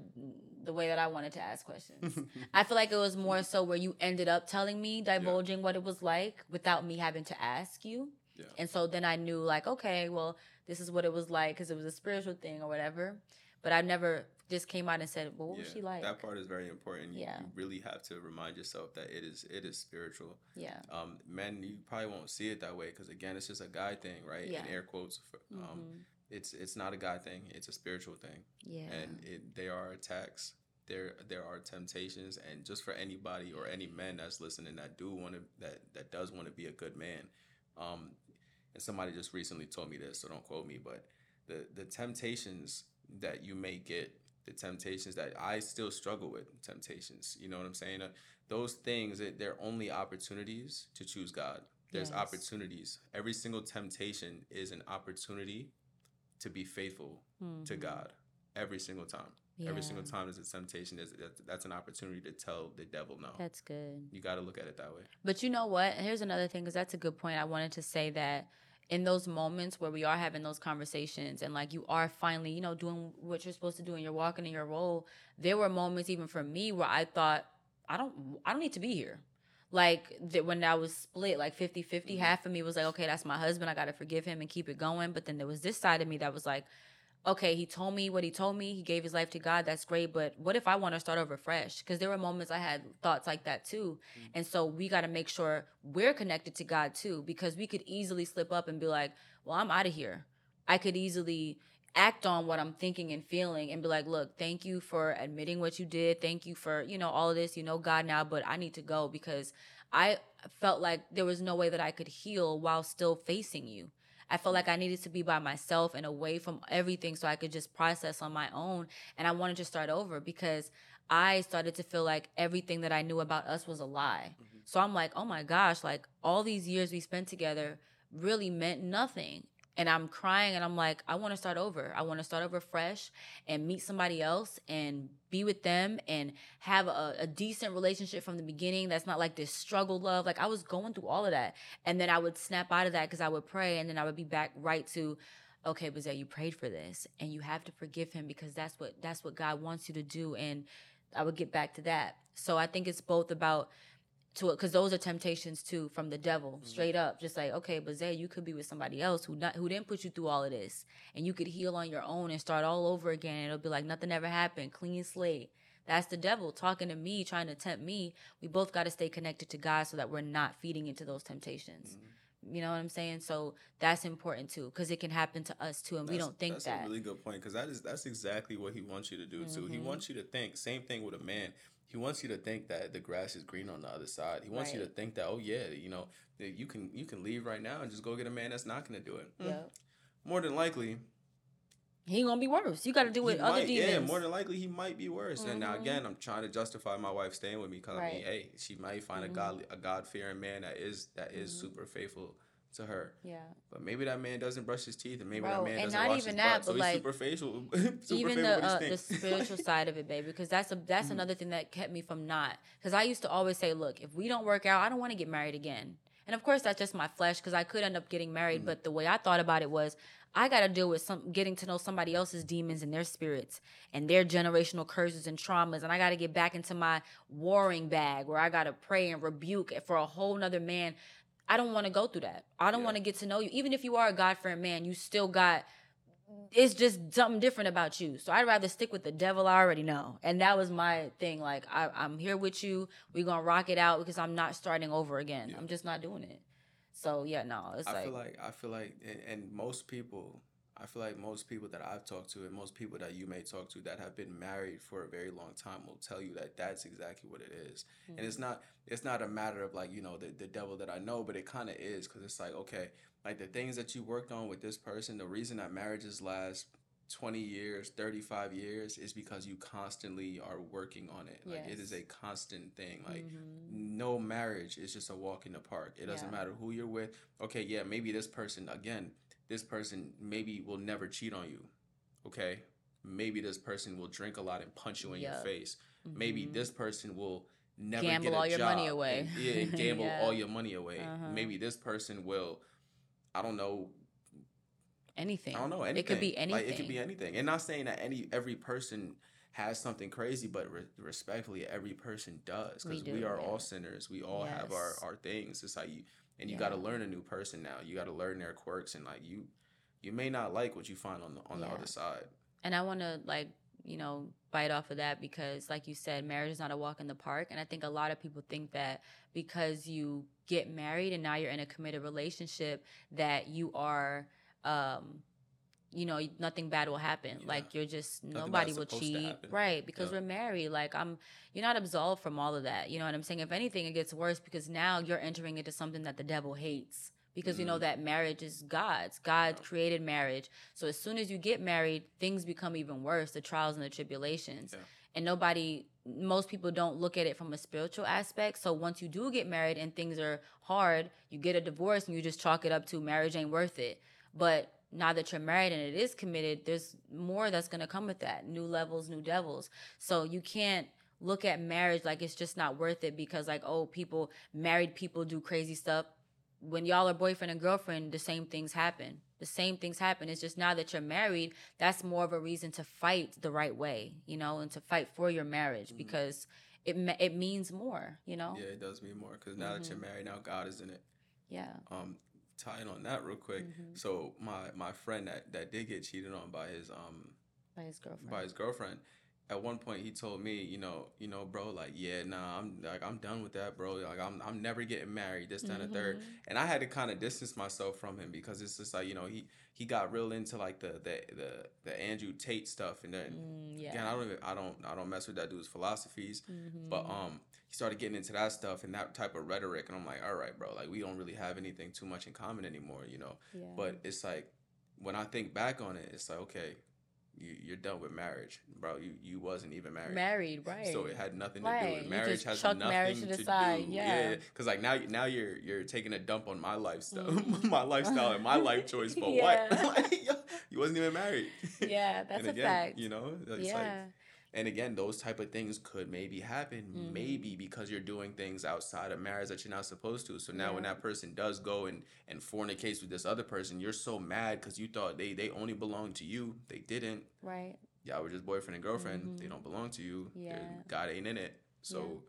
the way that I wanted to ask questions. I feel like it was more so where you ended up telling me, divulging what it was like without me having to ask you. Yeah. And so then I knew, like, okay, well, this is what it was like because it was a spiritual thing or whatever. But I never just came out and said, well, what was she like? That part is very important. You, Yeah. you really have to remind yourself that it is it is spiritual. yeah. Um, men, you probably won't see it that way because again, it's just a guy thing, right? Yeah. In air quotes. For, um, Mhm. It's it's not a guy thing. It's a spiritual thing. yeah. and it, there are attacks there there are temptations and just for anybody or any man that's listening that do want to that that does want to be a good man um and somebody just recently told me this so don't quote me but the the temptations that you may get the temptations that I still struggle with temptations you know what I'm saying uh, those things they're only opportunities to choose God there's Yes. opportunities every single temptation is an opportunity to be faithful to Mhm. God every single time. Every single time there's a temptation, there's, that's an opportunity to tell the devil no. That's good. you got to look at it that way. But you know what? Here's another thing because that's a good point. I wanted to say that in those moments where we are having those conversations and like you are finally, you know, doing what you're supposed to do and you're walking in your role, there were moments even for me where I thought, I don't I don't need to be here. Like that when I was split, like 50 50, Mhm. half of me was like, okay, that's my husband. I got to forgive him and keep it going. But then there was this side of me that was like, okay, he told me what he told me. He gave his life to God. That's great. But what if I want to start over fresh? Because there were moments I had thoughts like that too. And so we got to make sure we're connected to God too, because we could easily slip up and be like, well, I'm out of here. I could easily act on what I'm thinking and feeling and be like, look, thank you for admitting what you did. Thank you for, you know, all of this. You know God now, but I need to go because I felt like there was no way that I could heal while still facing you. I felt like I needed to be by myself and away from everything so I could just process on my own. And I wanted to start over because I started to feel like everything that I knew about us was a lie. Mhm. So I'm like, oh my gosh, like all these years we spent together really meant nothing. And I'm crying and I'm like, I want to start over. I want to start over fresh and meet somebody else and be with them and have a, a decent relationship from the beginning that's not like this struggle love. Like I was going through all of that. And then I would snap out of that because I would pray and then I would be back right to, okay, Bazette, you prayed for this and you have to forgive him because that's what that's what God wants you to do. And I would get back to that. So I think it's both about to it because those are temptations too from the devil, straight up. Just like, okay, but Zay, you could be with somebody else who not who didn't put you through all of this, and you could heal on your own and start all over again. It'll be like nothing ever happened, clean slate. That's the devil talking to me, trying to tempt me. We both got to stay connected to God so that we're not feeding into those temptations. Mm-hmm. You know what I'm saying? So that's important too, because it can happen to us too, and we don't think that's that. a really good point because that is that's exactly what he wants you to do too. He Mhm. wants you to think. Same thing with a man. He wants you to think that the grass is green on the other side. He wants you to think that oh yeah, you know you can you can leave right now and just go get a man that's not going to do it. Mm. yeah, More than likely, he gonna be worse. You got to do he with other might, demons. yeah, more than likely he might be worse. And now Mhm. again, I'm trying to justify my wife staying with me because I mean, hey, she might find Mhm. a godly, a God fearing man that is that is Mhm. super faithful to her. yeah. But maybe that man doesn't brush his teeth, and maybe Bro, that man and doesn't not wash even his that, butt, so but, he's like, super facial. super even the uh, the spiritual side of it, baby, because that's a that's Mhm. another thing that kept me from not. Because I used to always say, look, if we don't work out, I don't want to get married again. And of course, that's just my flesh, because I could end up getting married. Mhm. But the way I thought about it was, I got to deal with some getting to know somebody else's demons and their spirits and their generational curses and traumas, and I got to get back into my warring bag where I got to pray and rebuke for a whole nother man. I don't want to go through that. I don't Yeah. want to get to know you. Even if you are a God fearing man, you still got it's just something different about you. So I'd rather stick with the devil I already know. And that was my thing. Like I, I'm here with you. We're gonna rock it out because I'm not starting over again. Yeah. I'm just not doing it. So yeah, no, it's I like, feel like I feel like and, and most people I feel like most people that I've talked to and most people that you may talk to that have been married for a very long time will tell you that that's exactly what it is. And it's not it's not a matter of like, you know, the, the devil that I know, but it kind of is cuz it's like, okay, like the things that you worked on with this person, the reason that marriages last 20 years, 35 years is because you constantly are working on it. Like it is a constant thing. Like Mhm. no marriage is just a walk in the park. It doesn't matter who you're with. Okay, yeah, maybe this person again, this person maybe will never cheat on you. Okay? Maybe this person will drink a lot and punch you in your face. Maybe Mhm. this person will never Gamble get a all your money away. and- yeah, and gamble Yeah. all your money away. Uh-huh. Maybe this person will I don't know, anything. I don't know anything. It could be anything. Like it could be anything. And not saying that any every person has something crazy, but re- respectfully, every person does because we, do, are yeah. all sinners. We all have our our things. It's like you and you got to learn a new person now. You got to learn their quirks and like you you may not like what you find on the on the other side. and I want to like you know bite off of that because like you said marriage is not a walk in the park and I think a lot of people think that because you get married and now you're in a committed relationship that you are um you know nothing bad will happen. Yeah. like you're just Nothing nobody will cheat. right because Yeah. we're married. Like i'm you're not absolved from all of that. You know what i'm saying? If anything it gets worse because now you're entering into something that the devil hates because you know Mhm. that marriage is god's. God Yeah. created marriage. So as soon as you get married things become even worse the trials and the tribulations. And nobody most people don't look at it from a spiritual aspect. So once you do get married and things are hard you get a divorce and you just chalk it up to marriage ain't worth it. But now that you're married and it is committed there's more that's going to come with that. New levels new devils. So you can't look at marriage like it's just not worth it because like oh people married people do crazy stuff. When y'all are boyfriend and girlfriend the same things happen. The same things happen. It's just now that you're married that's more of a reason to fight the right way you know and to fight for your marriage Mhm. because it it means more you know? Yeah, it does mean more because now that you're Mhm. married, now God is in it. yeah. Um, tying on that real quick. Mhm. So my my friend that that did get cheated on by his um by his girlfriend by his girlfriend. At one point, he told me, you know, you know, bro, like, yeah, nah, I'm like, I'm done with that, bro. Like, I'm, I'm never getting married. This, that, and third. And I had to kind of distance myself from him because it's just like, you know, he he got real into like the the the, the Andrew Tate stuff, and then Mm, yeah again, I don't even, I don't, I don't mess with that dude's philosophies. Mhm. But um, he started getting into that stuff and that type of rhetoric, and I'm like, all right, bro, like we don't really have anything too much in common anymore, you know. yeah. But it's like when I think back on it, it's like okay, you, you're done with marriage, bro. You you wasn't even married. married right So it had nothing to do Right, with marriage. Has nothing marriage to to side, do. yeah. because like now now you're you're taking a dump on my lifestyle, Mhm. my lifestyle and my life choice. But Yeah. what? Like, you wasn't even married. yeah that's a fact You know, it's like yeah and again, those type of things could maybe happen, Mhm. maybe because you're doing things outside of marriage that you're not supposed to. So now when that person does go and and fornicates with this other person, you're so mad because you thought they they only belonged to you. They didn't. right Y'all were just boyfriend and girlfriend. They Mhm. don't belong to you. They're- Yeah. God ain't in it. So Yeah.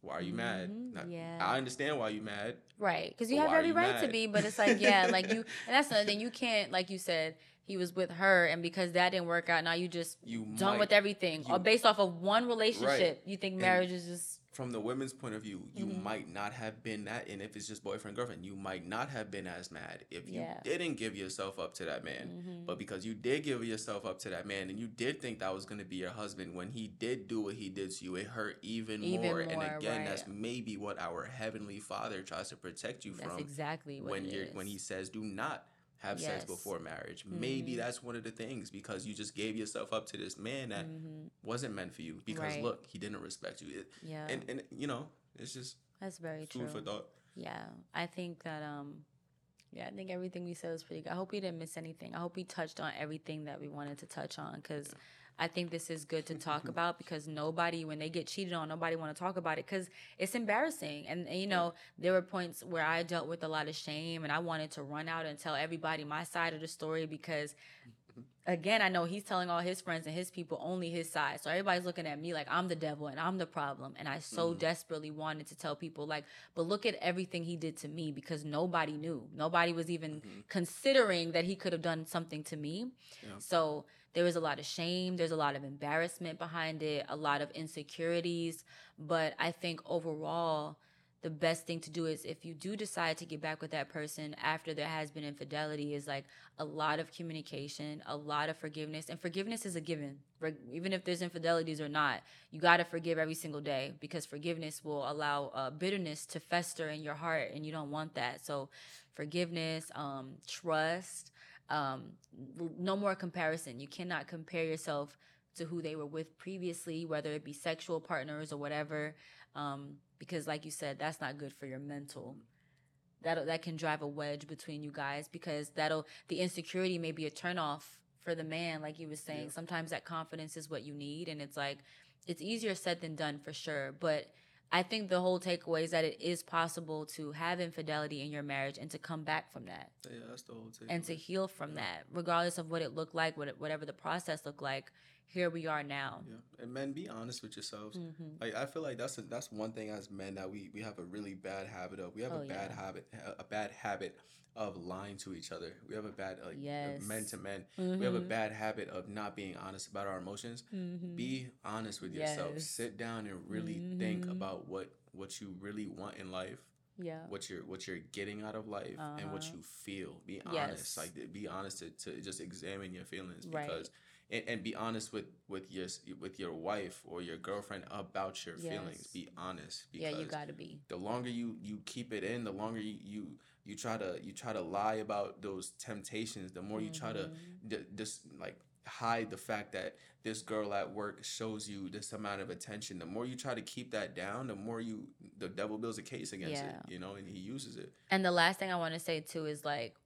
why are you mad? Mhm. Not- Yeah. I understand why you mad. Right, because you have every you right to be, but it's like, yeah, like you, and that's another thing. You can't, like you said, he was with her, and because that didn't work out, now you just You done might- with everything, you- or based off of one relationship, you think And- marriage is just from the women's point of view, you Mhm. might not have been that, and if it's just boyfriend girlfriend, you might not have been as mad if you Yeah. didn't give yourself up to that man. Mhm. But because you did give yourself up to that man, and you did think that was gonna be your husband, when he did do what he did to you, it hurt even, Even more. And again, right. that's maybe what our heavenly Father tries to protect you that's from exactly what when you're is. when he says do not have sex before marriage. Maybe Mhm. that's one of the things because you just gave yourself up to this man that Mhm. wasn't meant for you. Because Right. look, he didn't respect you. It- yeah, and and you know, it's just that's very true. for thought. Yeah, I think that um, yeah, I think everything we said was pretty good. I hope we didn't miss anything. I hope we touched on everything that we wanted to touch on because I think this is good to talk about because nobody, when they get cheated on, nobody want to talk about it because it's embarrassing. And, and, you know, there were points where I dealt with a lot of shame and I wanted to run out and tell everybody my side of the story because again, I know he's telling all his friends and his people only his side. So everybody's looking at me like I'm the devil and I'm the problem. And I so Mhm. desperately wanted to tell people like, but look at everything he did to me because nobody knew. Nobody was even Mhm. considering that he could have done something to me. Yeah. So there was a lot of shame, there's a lot of embarrassment behind it, a lot of insecurities. But I think overall, the best thing to do is if you do decide to get back with that person after there has been infidelity is like a lot of communication a lot of forgiveness and forgiveness is a given even if there's infidelities or not you got to forgive every single day because forgiveness will allow uh, bitterness to fester in your heart and you don't want that so forgiveness um, trust um, no more comparison. You cannot compare yourself to who they were with previously whether it be sexual partners or whatever um, because like you said that's not good for your mental. That that can drive a wedge between you guys because that'll the insecurity may be a turnoff for the man like you was saying. Yeah. sometimes that confidence is what you need and it's like it's easier said than done for sure but i think the whole takeaway is that it is possible to have infidelity in your marriage and to come back from that Yeah, that's the whole thing. and to heal from Yeah. that regardless of what it looked like what whatever the process looked like here we are now yeah, and men, be honest with yourselves. hmm Like I feel like that's a, that's one thing as men that we we have a really bad habit of. We have Oh, a bad yeah. habit a bad habit of lying to each other. We have a bad like Yes. men to men. hmm We have a bad habit of not being honest about our emotions. hmm Be honest with yourself. Yes. Sit down and really think Mhm. about what what you really want in life. yeah what you're what you're getting out of life and what Uh-huh. you feel be Yes. honest like be honest to, to just examine your feelings Right. because and, and be honest with with your with your wife or your girlfriend about your feelings. Be honest yeah because you gotta be. the longer you you keep it in the longer you you you try to you try to lie about those temptations the more you try to Mhm. d- just like hide the fact that this girl at work shows you this amount of attention. The more you try to keep that down the more you the devil builds a case against Yeah. it you know and he uses it. And the last thing I want to say too is like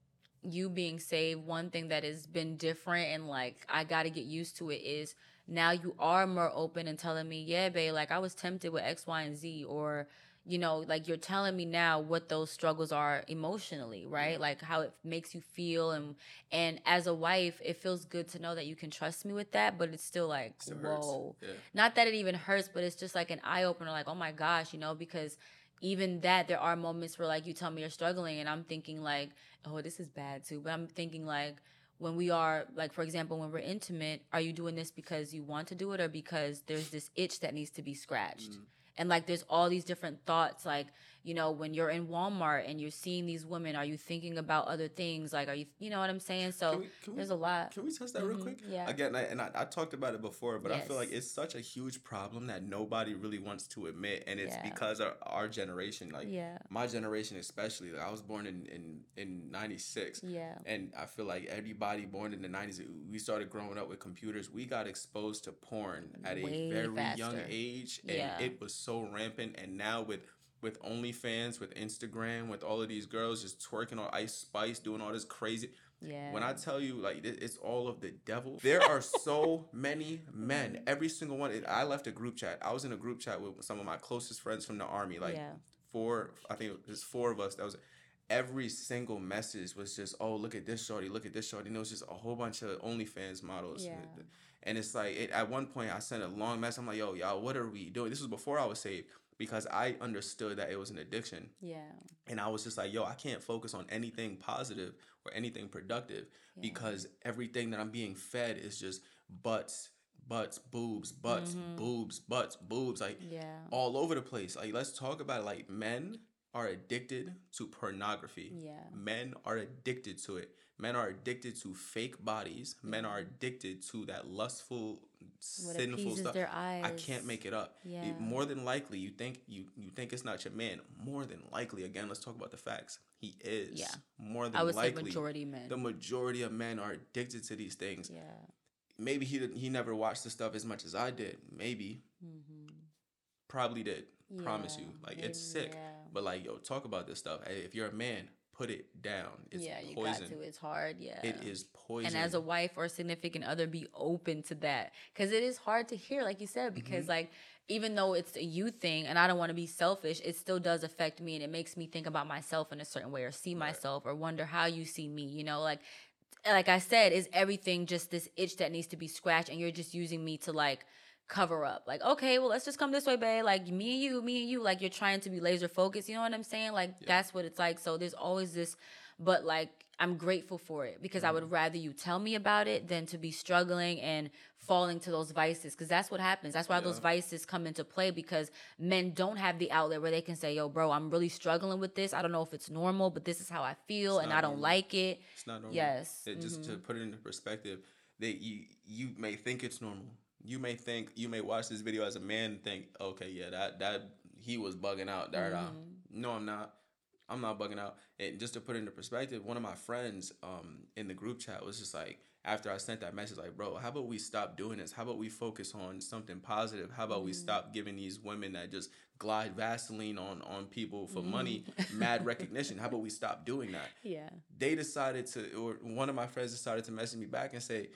you being saved, one thing that has been different and like I got to get used to it is now you are more open and telling me, yeah, babe, like I was tempted with X, Y, and Z, or you know, like you're telling me now what those struggles are emotionally, right? Yeah. Like how it makes you feel, and and as a wife, it feels good to know that you can trust me with that, but it's still like, Still whoa, yeah not that it even hurts, but it's just like an eye opener, like, oh my gosh, you know, because even that there are moments where like you tell me you're struggling and I'm thinking like, oh, this is bad too. But I'm thinking like when we are like for example, when we're intimate, are you doing this because you want to do it or because there's this itch that needs to be scratched? Mm. And like there's all these different thoughts like you know, when you're in Walmart and you're seeing these women, are you thinking about other things? Like, are you, you know what I'm saying? So Can we- can we- there's a lot. Can we touch that real Mhm, quick? yeah. Again, I, and I, I talked about it before, but I feel like it's such a huge problem that nobody really wants to admit, and it's Yeah. because of our generation, like yeah, my generation especially. Like I was born in in in '96, yeah, and I feel like everybody born in the '90s, we started growing up with computers. We got exposed to porn at Way a very young age, and Yeah. it was so rampant. And now with with OnlyFans, with Instagram, with all of these girls just twerking on Ice Spice, doing all this crazy. yeah. When I tell you, like, it's all of the devil. There are so many men. Every single one. I left a group chat. I was in a group chat with some of my closest friends from the army. Like yeah. four, I think it was four of us. That was every single message was just, oh, look at this shorty, look at this shorty. And it was just a whole bunch of OnlyFans models. Yeah. And it's like, it, at one point, I sent a long message. I'm like, yo, y'all, what are we doing? This was before I was saved. Because I understood that it was an addiction. Yeah. And I was just like, yo, I can't focus on anything positive or anything productive Yeah. because everything that I'm being fed is just butts, butts, boobs, butts, Mhm. boobs, butts, boobs, like Yeah. all over the place. Like, let's talk about it. Like, men are addicted to pornography. Yeah. Men are addicted to it. Men are addicted to fake bodies. Men are addicted to that lustful, sinful stuff. their eyes. I can't make it up. It- Yeah. more than likely, you think you you think it's not your man. More than likely, again, let's talk about the facts. He is. Yeah. More than I would likely, say majority men. the majority of men are addicted to these things. yeah. Maybe he he never watched the stuff as much as I did. Maybe, Mm-hmm. probably did. Promise you, Yeah, like it's sick. yeah. But like, yo, talk about this stuff. Hey, If you're a man, put it down. It's yeah, you poison. got to. It's hard. Yeah. It is poison. and as a wife or significant other be open to that because it is hard to hear like you said because Mm-hmm. like even though it's a you thing and i don't want to be selfish it still does affect me and it makes me think about myself in a certain way or see myself or wonder how you see me you know like like i said is everything just this itch that needs to be scratched and you're just using me to like cover up like okay well let's just come this way babe like me and you me and you like you're trying to be laser focused you know what i'm saying like that's what it's like so there's always this but like i'm grateful for it because i Mm-hmm. would rather you tell me about it than to be struggling and falling to those vices because that's what happens that's why those vices come into play because men don't have the outlet where they can say yo bro i'm really struggling with this i don't know if it's normal but this is how i feel It's and i don't normal. like it It's not normal. Yes, It, just to mhm. put it into perspective, that you you may think it's normal. You may think you may watch this video as a man and think, okay, yeah, that that he was bugging out. Da, da. Mm-hmm. No, I'm not. I'm not bugging out. And just to put it into perspective, one of my friends um in the group chat was just like, after I sent that message, like, bro, how about we stop doing this? How about we focus on something positive? How about we Mm-hmm. stop giving these women that just glide Vaseline on on people for money Mm-hmm. mad recognition? How about we stop doing that? yeah they decided to, or one of my friends decided to message me back and say,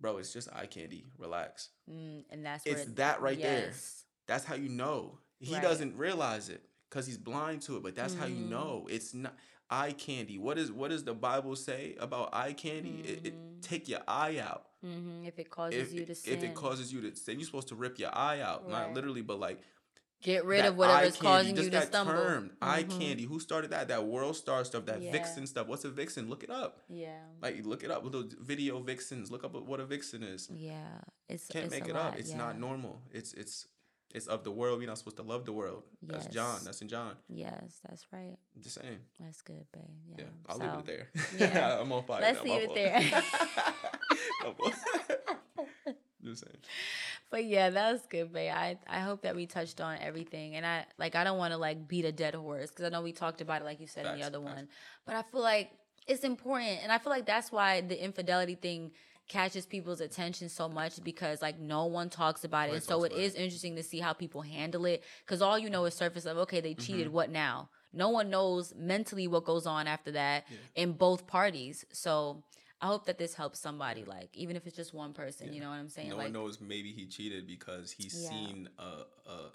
"Bro, it's just eye candy. Relax." mm, and that's where It's it- that right there. That's how you know. He Right. doesn't realize it because he's blind to it, but that's how you Mhm. know. It's not eye candy. What is what does the Bible say about eye candy? It, it Mhm. take your eye out. hmm if it causes If, you to if it causes you to sin, you're supposed to rip your eye out. Not literally, but like get rid of whatever eye is causing just you to stumble term, eye Mhm. candy. Who started that? That world star stuff, that Yeah. vixen stuff. What's a vixen? Look it up. yeah Like look it up with those video vixens. Look up what a vixen is. yeah it's Can't it's make it lot, up. It's yeah. not normal. It's it's it's of the world. We're not supposed to love the world. That's John. That's in John. yes that's right The same. that's good babe yeah, Yeah, I'll so, leave it there. yeah. I'm on fire. Let's now, leave it there. Just saying. but yeah that was good babe i i hope that we touched on everything and i like i don't want to like beat a dead horse because i know we talked about it like you said in the other facts. one but i feel like it's important and i feel like that's why the infidelity thing catches people's attention so much because like no one talks about it Nobody so it is it interesting to see how people handle it because all you know is surface of okay they cheated Mm-hmm. what now no one knows mentally what goes on after that Yeah. in both parties so i hope that this helps somebody like even if it's just one person you know what i'm saying No like one knows maybe he cheated because he's Yeah. seen a, a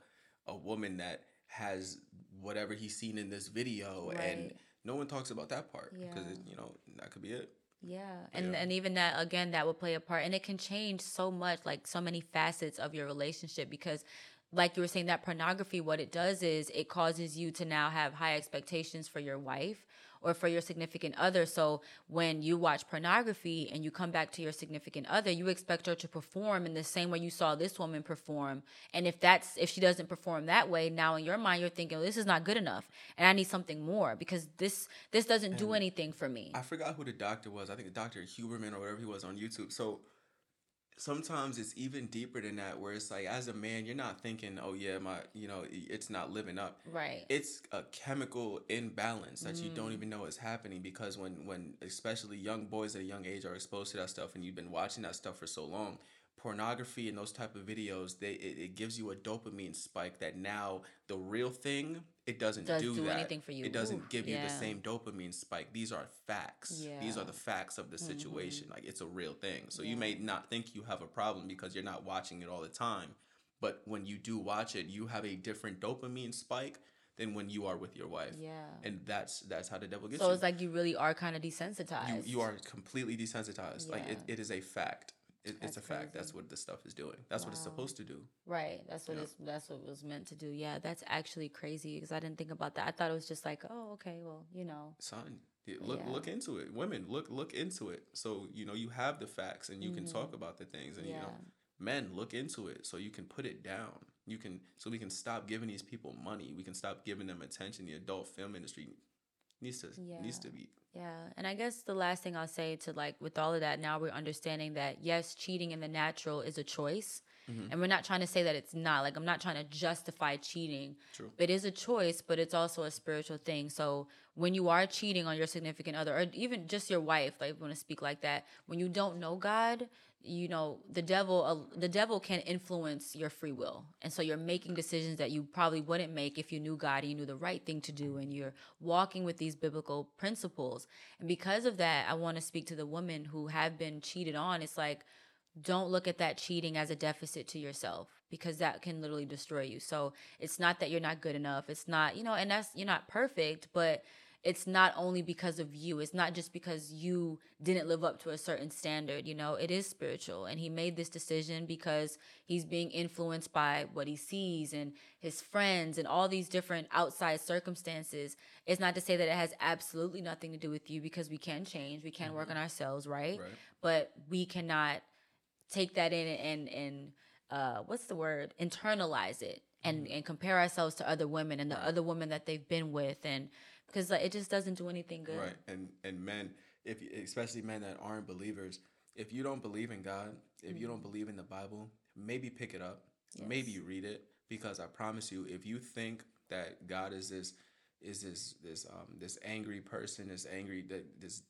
a woman that has whatever he's seen in this video, and no one talks about that part because Yeah. you know that could be it. Yeah. And Yeah. and even that again that would play a part and it can change so much like so many facets of your relationship because like you were saying that pornography what it does is it causes you to now have high expectations for your wife or for your significant other so when you watch pornography and you come back to your significant other you expect her to perform in the same way you saw this woman perform and if that's if she doesn't perform that way now in your mind you're thinking well, this is not good enough and i need something more because this this doesn't do anything for me I forgot who the doctor was. I think Dr. Huberman or whatever he was on YouTube. So sometimes it's even deeper than that where it's like as a man you're not thinking oh yeah my you know it's not living up right it's a chemical imbalance that you Mm. don't even know is happening because when when especially young boys at a young age are exposed to that stuff and you've been watching that stuff for so long pornography and those type of videos they it, it gives you a dopamine spike that now the real thing it doesn't Does do, do that. anything for you. it doesn't Oof, give you the same dopamine spike. These are facts. These Yeah. Mm-hmm. are the facts of the situation. Like it's a real thing. So you may not think you have a problem because you're not watching it all the time but when you do watch it you have a different dopamine spike than when you are with your wife. Yeah. And that's that's how the devil gets So you. So it's like you really are kind of desensitized. you you are completely desensitized. Like it, it is a fact it, it's a fact. That's what this stuff is doing. That's what it's supposed to do. Right. That's what Yeah. it's that's what it was meant to do. Yeah, that's actually crazy because I didn't think about that. I thought it was just like, oh, okay, well, you know. Son, look Yeah. look into it. Women, look look into it. So you know you have the facts and you can talk about the things. And you know, Mm-hmm. Men, look into it so you can put it down. You can so we can stop giving these people money. We can stop giving them attention. The adult film industry needs to needs to be Yeah. And I guess the last thing I'll say to like with all of that, now we're understanding that yes, cheating in the natural is a choice. Mhm. And we're not trying to say that it's not. Like I'm not trying to justify cheating. True. It is a choice, but it's also a spiritual thing. So when you are cheating on your significant other or even just your wife, like want to speak like that, when you don't know God, you know the devil uh, the devil can influence your free will. And so you're making decisions that you probably wouldn't make if you knew god and you knew the right thing to do and you're walking with these biblical principles. And because of that i want to speak to the women who have been cheated on. It's like don't look at that cheating as a deficit to yourself because that can literally destroy you. So it's not that you're not good enough. It's not you know and that's you're not perfect but it's not only because of you. It's not just because you didn't live up to a certain standard, you know, it is spiritual. And he made this decision because he's being influenced by what he sees and his friends and all these different outside circumstances. It's not to say that it has absolutely nothing to do with you because we can change, we can work on ourselves, right? right. But we cannot take that in and and uh what's the word? internalize it and and compare ourselves to other women and the other women that they've been with and because like, it just doesn't do anything good. Right. And and men, if especially men that aren't believers, if you don't believe in God, if you don't believe in the Bible, maybe pick it up. Maybe Yes. you read it because I promise you, if you think that God is this is this this um this angry person, this angry that this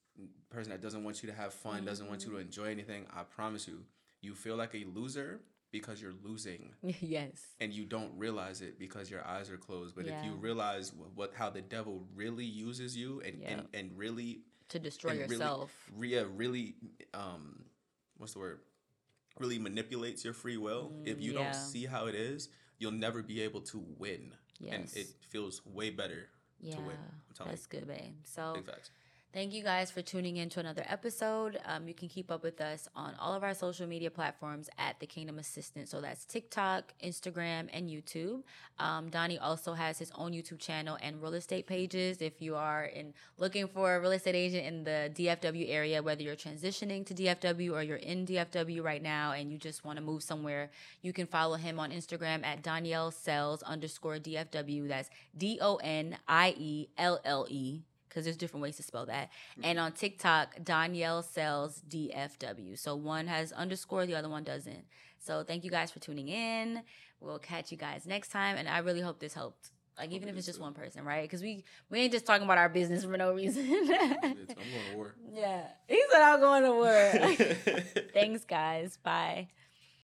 person that doesn't want you to have fun, doesn't want you to enjoy anything, I promise you, you feel like a loser because you're losing yes. and you don't realize it because your eyes are closed. But if you realize wh- what how the devil really uses you and Yeah. and, and really To destroy and really- yourself. re- yeah, really um what's the word really manipulates your free will if you Mm, yeah. don't see how it is you'll never be able to win Yes. and it feels way better Yeah. to win i'm telling That's good, babe. So you facts Thank you guys for tuning in to another episode. Um, you can keep up with us on all of our social media platforms at The Kingdom Assistant. So that's TikTok, Instagram, and YouTube. Um, Donnie also has his own YouTube channel and real estate pages. If you are in looking for a real estate agent in the DFW area, whether you're transitioning to DFW or you're in DFW right now and you just want to move somewhere, you can follow him on Instagram at Donielle Sells underscore DFW. That's D O N I E L L E because there's different ways to spell that. And on TikTok, Donielle sells DFW. So one has underscore, the other one doesn't. So thank you guys for tuning in. We'll catch you guys next time. And I really hope this helped. Like even if it's just one person, right? Because we we ain't just talking about our business for no reason. I'm going to war yeah, he said I'm going to work. Thanks, guys. Bye.